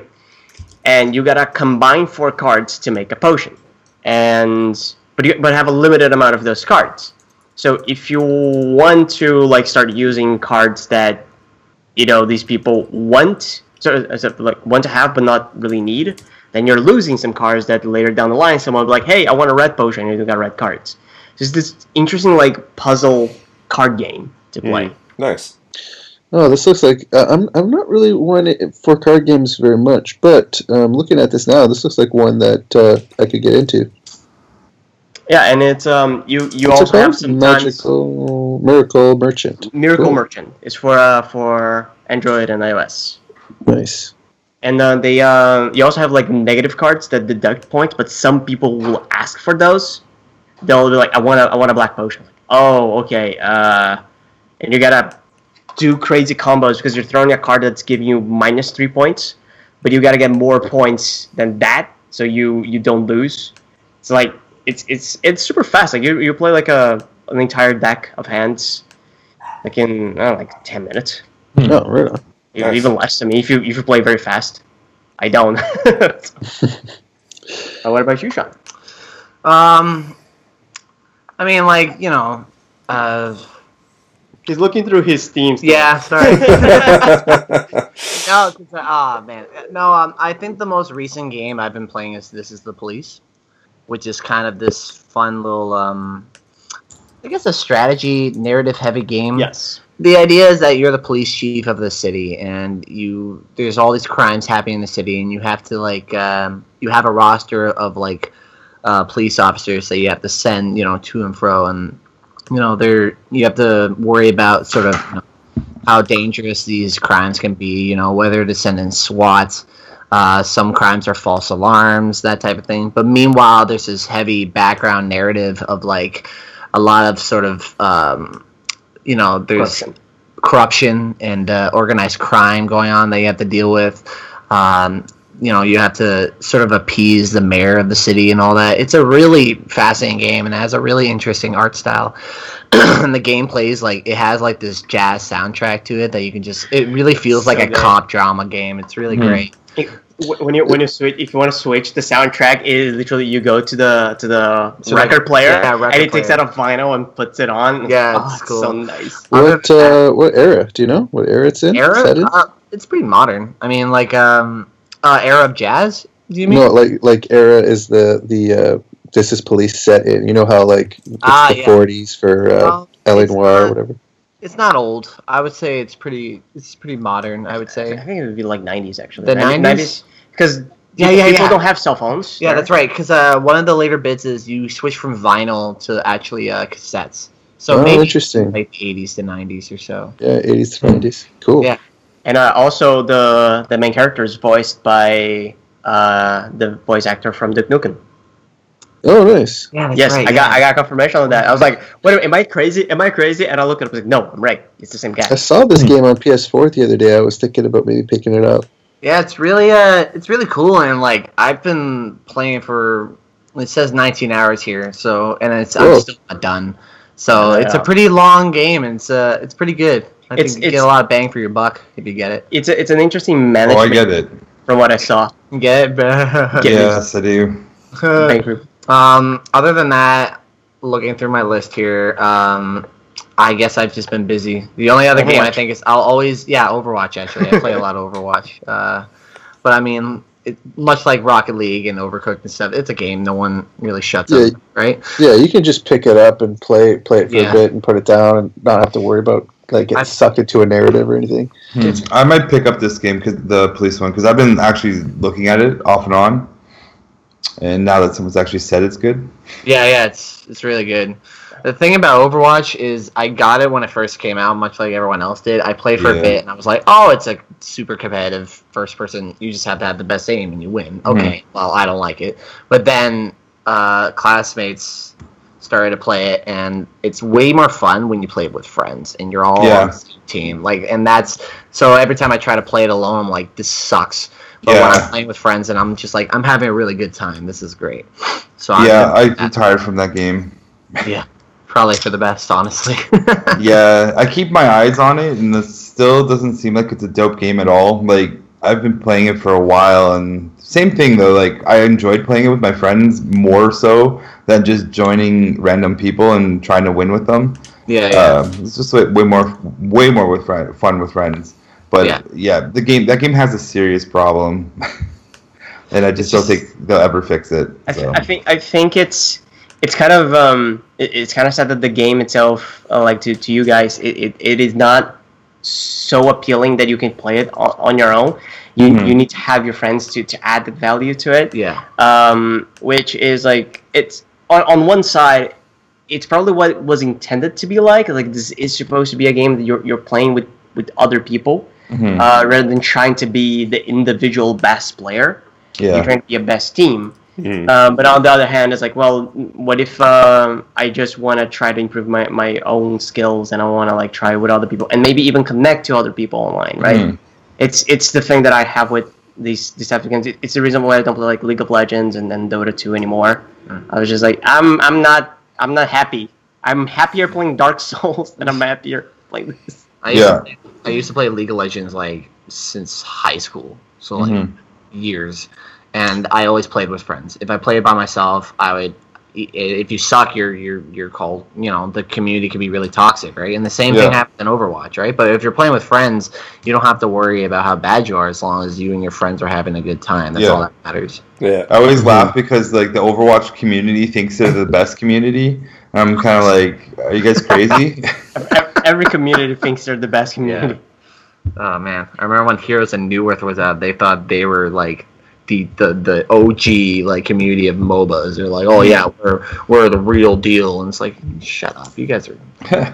and you gotta combine four cards to make a potion, and but you but have a limited amount of those cards. So if you want to like start using cards that you know these people want so a, like want to have but not really need then you're losing some cards that later down the line someone will be like hey i want a red potion and you got red cards so it's this interesting like puzzle card game to play Mm. Nice. Oh, this looks like uh, I'm. I'm not really one for card games very much, but um, looking at this now, this looks like one that uh, I could get into. yeah and it's um you you What's also have some magical miracle merchant. miracle Cool. merchant is for uh, for android and ios Nice. And uh, they uh, you also have like negative cards that deduct points, but some people will ask for those. They'll be like, "I want a I want a black potion." Like, oh, okay. Uh, and you gotta do crazy combos because you're throwing a card that's giving you minus three points, but you gotta get more points than that so you you don't lose. It's like it's it's it's super fast. Like you you play like a an entire deck of hands, like in I don't know, like ten minutes. Oh, right on. Nice. even less I mean, if you if you play very fast. I don't. uh, what about you, Sean? Um, I mean, like you know, uh, He's looking through his Steam. stuff. yeah. Sorry. no, it's, ah man, no. Um, I think the most recent game I've been playing is This Is the Police, which is kind of this fun little um, I guess a strategy narrative heavy game. Yes. the idea is that you're the police chief of the city, and you there's all these crimes happening in the city, and you have to like um, you have a roster of like uh, police officers that you have to send you know to and fro, and you know they're you have to worry about sort of you know, how dangerous these crimes can be. You know whether to send in SWAT. Uh, some crimes are false alarms, that type of thing. But meanwhile, there's this heavy background narrative of like a lot of sort of um, you know there's Corruption. corruption and uh, organized crime going on that you have to deal with. Um, you know, you have to sort of appease the mayor of the city and all that. It's a really fascinating game and it has a really interesting art style. and the game plays like it has like this jazz soundtrack to it that you can just. It really feels like So a cop drama game. It's really Hmm. great. It- when you when you switch if you want to switch the soundtrack is literally you go to the to the To, like, record player yeah, record and it takes player. out a vinyl and puts it on Yeah, oh, it's it's cool. so nice What uh, what era? Do you know what era it's in? Era? in? Uh, it's pretty modern. I mean, like um, uh, era of jazz. Do you mean? No, like like era is the the uh, this is police set in. You know how like it's Ah, the yeah. 40s for uh, Well, LA it's Noir or whatever. It's not old. I would say it's pretty. It's pretty modern. I would say. I think it would be like 90s actually the 90s because Yeah, people, yeah, people yeah. don't have cell phones Yeah, right? that's right. Because uh, one of the later bits is you switch from vinyl to actually uh, cassettes. So oh, maybe interesting. like eighties to nineties or so. Yeah, 80s to 90s. Cool. Yeah. And uh, also the the main character is voiced by uh, the voice actor from Duke Nukem Oh, nice. Yeah, yes right, I got yeah. I got confirmation on that I was like wait am I crazy am I crazy and I look it up I was like no I'm right it's the same guy I saw this game on PS4 the other day. I was thinking about maybe picking it up. Yeah, it's really uh, it's really cool, and like I've been playing for it says 19 hours here, so and it's Whoa. I'm still not done. So Yeah. it's a pretty long game, and it's uh, it's pretty good. I It's- think you get it's- a lot of bang for your buck if you get it. it's a, it's an interesting management. Oh, I get it. from what I saw You Get it? Get it. Yes, I do. Bank group. um, other than that, looking through my list here, um, I guess I've just been busy. The only other game I think is I'll always yeah Overwatch actually I play a lot of Overwatch, uh, but I mean. It, much like Rocket League and Overcooked and stuff, it's a game no one really shuts Yeah. up, right? Yeah, you can just pick it up and play play it for Yeah. a bit and put it down and not have to worry about like getting I- sucked into a narrative or anything. Hmm. I might pick up this game because the police one because I've been actually looking at it off and on, and now that someone's actually said it's good, Yeah, yeah, it's it's really good. The thing about Overwatch is I got it when it first came out, much like everyone else did. I played for Yeah. a bit and I was like, oh, it's a super competitive first person. You just have to have the best aim and you win. Okay, well, I don't like it. But then uh, classmates started to play it and it's way more fun when you play it with friends and you're all Yeah. on the same team. Like, and that's so every time I try to play it alone, I'm like, this sucks. But when I'm playing with friends and I'm just like, I'm having a really good time. This is great. So I'm yeah, I retired from that game. yeah, probably for the best, honestly. Yeah, I keep my eyes on it, and it still doesn't seem like it's a dope game at all. Like I've been playing it for a while, and same thing though. Like I enjoyed playing it with my friends more so than just joining random people and trying to win with them. yeah, yeah. Uh, it's just way, way more, way more with friend, fun with friends. But Yeah. yeah. the game that game has a serious problem, and I just It's don't think they'll ever fix it. I, th- so. I think I think it's it's kind of um it, it's kind of sad that the game itself uh, like to, to you guys it, it, it is not so appealing that you can play it on, on your own. You, Mhm. you need to have your friends to, to add the value to it. yeah, Um, which is like it's on, on one side it's probably what it was intended to be like. Like this is supposed to be a game that you're, you're playing with, with other people Mhm. uh, rather than trying to be the individual best player. Yeah. You're trying to be a best team. Mhm. Um, but on the other hand, it's like, well, what if um, I just want to try to improve my, my own skills and I want to like try with other people and maybe even connect to other people online, right? Mhm. It's it's the thing that I have with these these types of games. It's the reason why I don't play like League of Legends and then Dota 2 anymore. Mm. I was just like, I'm I'm not I'm not happy. I'm happier playing Dark Souls than I'm happier playing this. I used, Yeah. to, I used to play League of Legends like since high school, so like Mhm. years, and I always played with friends. If I played by myself, I would. If you suck, you're you're you're called. You know, the community can be really toxic, right? And the same thing happens in Overwatch, right? But if you're playing with friends, you don't have to worry about how bad you are as long as you and your friends are having a good time. That's Yeah. all that matters. Yeah. I always mm-hmm. laugh because like the Overwatch community thinks they're the best community. I'm kind of like, are you guys crazy? Every community thinks they're the best community. Oh man, I remember when Heroes and Newerth was out. They thought they were like the the, the OG like community of MOBAs. They're like, oh yeah, we're we're the real deal, and it's like, shut up, you guys are. Sorry,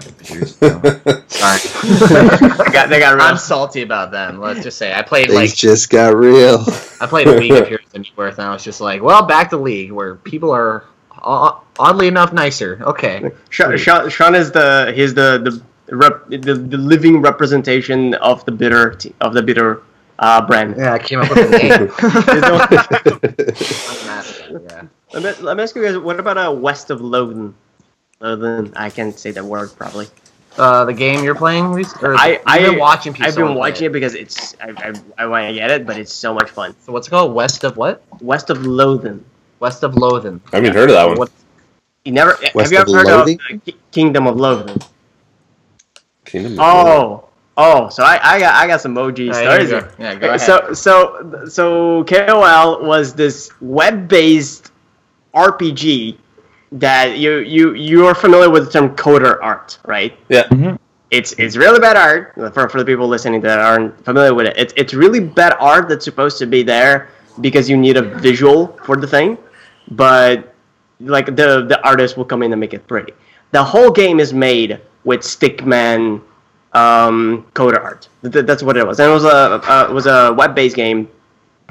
They got, they got real. I'm salty about them. Let's just say I played Things like just got real. I played a week of Heroes and Newerth, and I was just like, well, back to League where people are oddly enough nicer. Okay, Sean, Sean, Sean is the he's the the, rep, the the living representation of the bitter t- of the bitter uh, brand. yeah, I came up with the name. yeah. Let me, let me ask you guys, what about uh, West of Logan? Logan, I can't say that word probably. Uh, the game you're playing, Reese? Or I you've I been watching people. I've been watching it because it's I I, I want to get it, but it's so much fun. So what's it called? West of what? West of Loathing. West of Loathing. I haven't even heard of that one. What? You never West have you of ever heard Loathing? of uh, Kingdom of Loathing? Kingdom of Oh, oh, so I, I got I got some OG Alright, stories here here. go. Yeah, go ahead. So so so KOL was this web-based RPG that you you you are familiar with the term coder art, right? Yeah. Mm-hmm. It's it's really bad art for, for the people listening that aren't familiar with it. It's it's really bad art that's supposed to be there because you need a visual for the thing, but like the the artist will come in and make it pretty. The whole game is made with Stickman um, coder art. Th- that's what it was, and it was a uh, it was a web based game,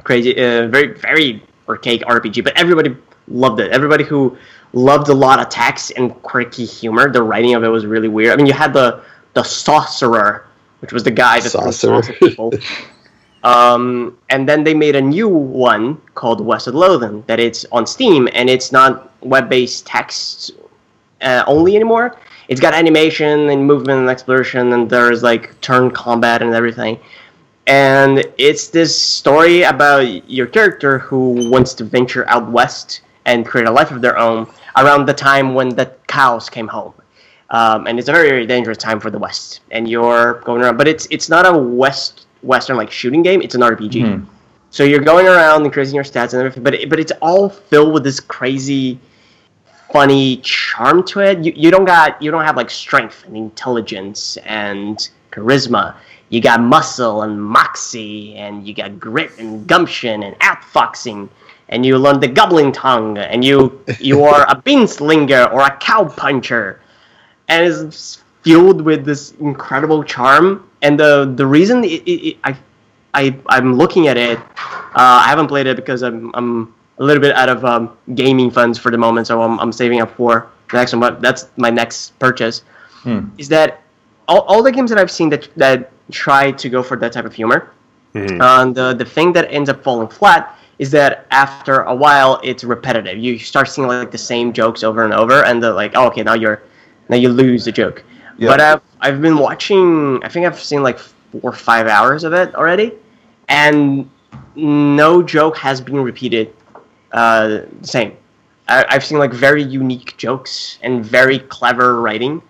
crazy, uh, very very archaic RPG. But everybody loved it. Everybody who loved a lot of text and quirky humor. The writing of it was really weird. I mean, you had the the sorcerer, which was the guy that Sorcerer. people. Um, and then they made a new one called West of Loathing that it's on Steam and it's not web-based text uh, only anymore. It's got animation and movement and exploration and there's like turn combat and everything. And it's this story about your character who wants to venture out west and create a life of their own around the time when the cows came home. Um, and it's a very, very dangerous time for the West. And you're going around, but it's it's not a West Western like shooting game. It's an RPG. So you're going around and increasing your stats and everything, but it, but it's all filled with this crazy, funny charm to it. You, you don't got you don't have like strength and intelligence and charisma. You got muscle and moxie, and you got grit and gumption and outfoxing, and you learn the goblin tongue, and you you are a beanslinger or a cow puncher, and it's filled with this incredible charm. And the the reason it, it, it, I I I'm looking at it, uh, I haven't played it because I'm I'm a little bit out of um, gaming funds for the moment, so I'm I'm saving up for the next one. But that's my next purchase. Is that all, all the games that I've seen that that try to go for that type of humor, Mhm. and the the thing that ends up falling flat is that after a while it's repetitive. You start seeing like the same jokes over and over, and the like, oh, okay, now you're now you lose the joke. Yeah. But I've I've been watching. I think I've seen like four or five hours of it already, and no joke has been repeated uh, same. I, I've seen like very unique jokes and very clever writing.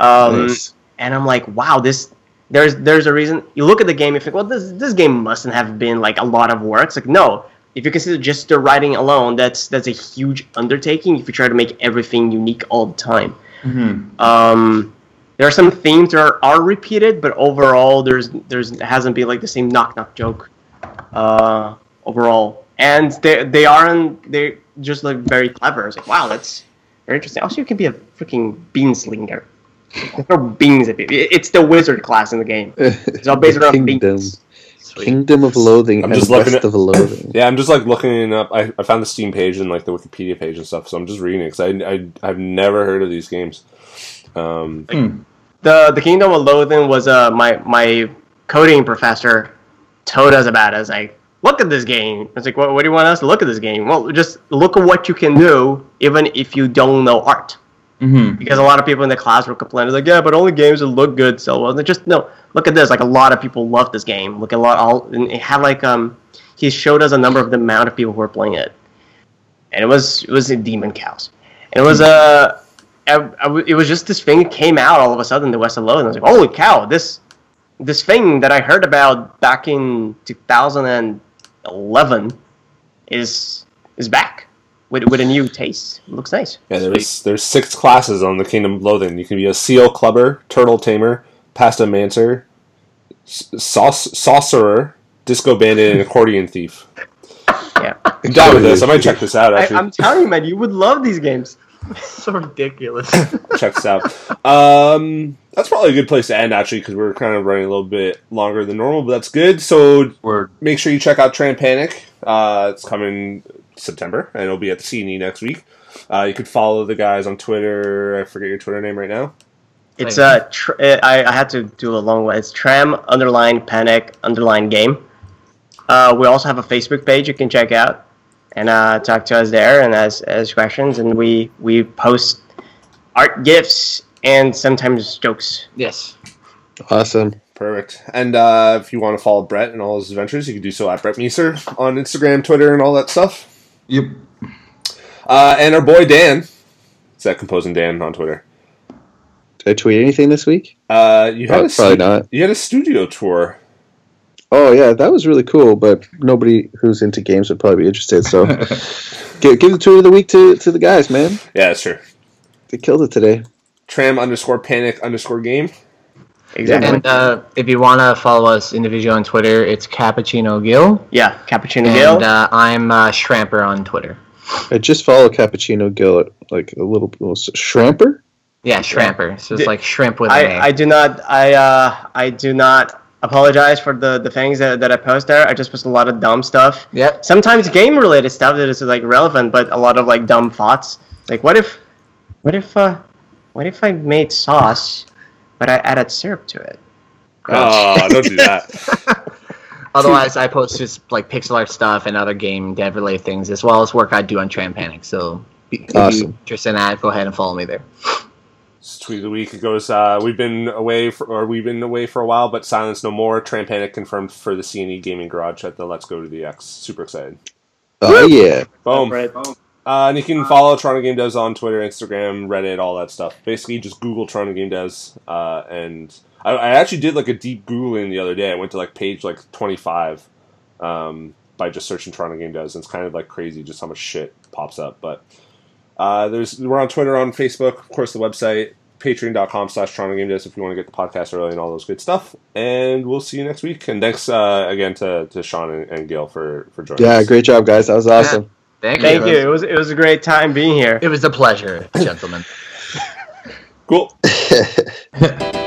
Um, Nice. and I'm like, wow, this there's there's a reason. You look at the game, you think, well, this this game mustn't have been like a lot of work. It's like no, if you consider just the writing alone, that's that's a huge undertaking. If you try to make everything unique all the time, Mm-hmm. um, there are some themes that are, are repeated, but overall, there's there's hasn't been like the same knock knock joke, uh, overall. And they they aren't they just like very clever. It's like wow, that's very interesting. Also, you can be a freaking beanslinger. Throw beans at people. It's the wizard class in the game. It's all based around Kingdom. beans. Kingdom of Loathing I'm and just looking West at- of Loathing. Yeah, I'm just like looking up. I, I found the Steam page and like the Wikipedia page and stuff, so I'm just reading it because I, I I've never heard of these games. Um, The the Kingdom of Loathing was uh my my coding professor told us about it. It's like, look at this game. It's like, what, what do you want us to look at this game? Well, just look at what you can do, even if you don't know art. Mm-hmm. Because a lot of people in the class were complaining, like, yeah, but only games that look good sell well. And they just no, look at this. Like a lot of people love this game. Look at a lot. All and it had like um, he showed us a number of the amount of people who were playing it, and it was it was in Demon Cows, and it was Uh, I, I w- it was just this thing came out all of a sudden, the West of Low, and I was like, holy cow, this this thing that I heard about back in 2011 is is back with with a new taste. looks nice. Yeah, there's there's six classes on the Kingdom of Loathing. You can be a seal clubber, turtle tamer, pastamancer, s- sauce, sorcerer, disco bandit, and accordion thief. Yeah. I'm down with this. I might check this out. I, Actually, I'm telling you, man, you would love these games. so ridiculous. check this out. Um, that's probably a good place to end actually because we're kind of running a little bit longer than normal, but that's good. So Word. make sure you check out Tram Panic. Uh, it's coming September, and it'll be at the CNE next week. Uh, you could follow the guys on Twitter. I forget your Twitter name right now. It's uh, tr- uh, I, I had to do a long one. It's tram underline panic underline game. Uh, we also have a Facebook page you can check out and uh, talk to us there and ask, ask questions. And we we post art gifts and sometimes jokes. yes. Awesome. Perfect. And uh, if you want to follow Brett and all his adventures, you can do so at Brett Meeser on Instagram, Twitter, and all that stuff. Yep. Uh, and our boy Dan, is that composing Dan on Twitter? Did I tweet anything this week? Uh, you had Probably, a probably stu- not. You had a studio tour. Oh yeah, that was really cool. But nobody who's into games would probably be interested. So give, give the tour of the week to, to the guys, man. Yeah, that's true. They killed it today. Tram underscore panic underscore game. Exactly. And uh, if you want to follow us individually on Twitter, it's Cappuccino Gill. yeah, Cappuccino And Gale. uh, I'm uh, Shramper on Twitter. I just follow Cappuccino Gill at like a little, little shrimper. Yeah, Shramper. So it's Did- like shrimp with an A. I, I do not I uh I do not apologize for the the things that, that I post there. I just post a lot of dumb stuff. Yeah. Sometimes game related stuff that is like relevant, but a lot of like dumb thoughts. Like what if what if uh what if I made sauce but I added syrup to it? Oh, don't do that. Otherwise, I post just like pixel art stuff and other game dev related things, as well as work I do on Tram Panic. So if you're interested in that, go ahead and follow me there. This tweet of the week it goes. Uh, we've been away for, or we've been away for a while, but silence no more. Tram Panic confirmed for the CNE Gaming Garage at the Let's Go to the Ex. Super excited. Oh yeah. Boom. Right. Uh, and you can follow Toronto Game Devs on Twitter, Instagram, Reddit, all that stuff. Basically, just Google Toronto Game Devs. Uh, and I, I actually did like a deep Googling the other day. I went to like page like 25 um, by just searching Toronto Game Devs. And it's kind of like crazy just how much shit pops up. But uh, there's we're on Twitter, on Facebook, of course, the website, patreon.com slash Toronto Game Devs if you want to get the podcast early and all those good stuff. And we'll see you next week. And thanks uh, again to, to Sean and, and Gail for, for joining Yeah, us. great job, guys. That was awesome. Thank, Thank you. It was it was a great time being here. It was a pleasure, gentlemen. Cool.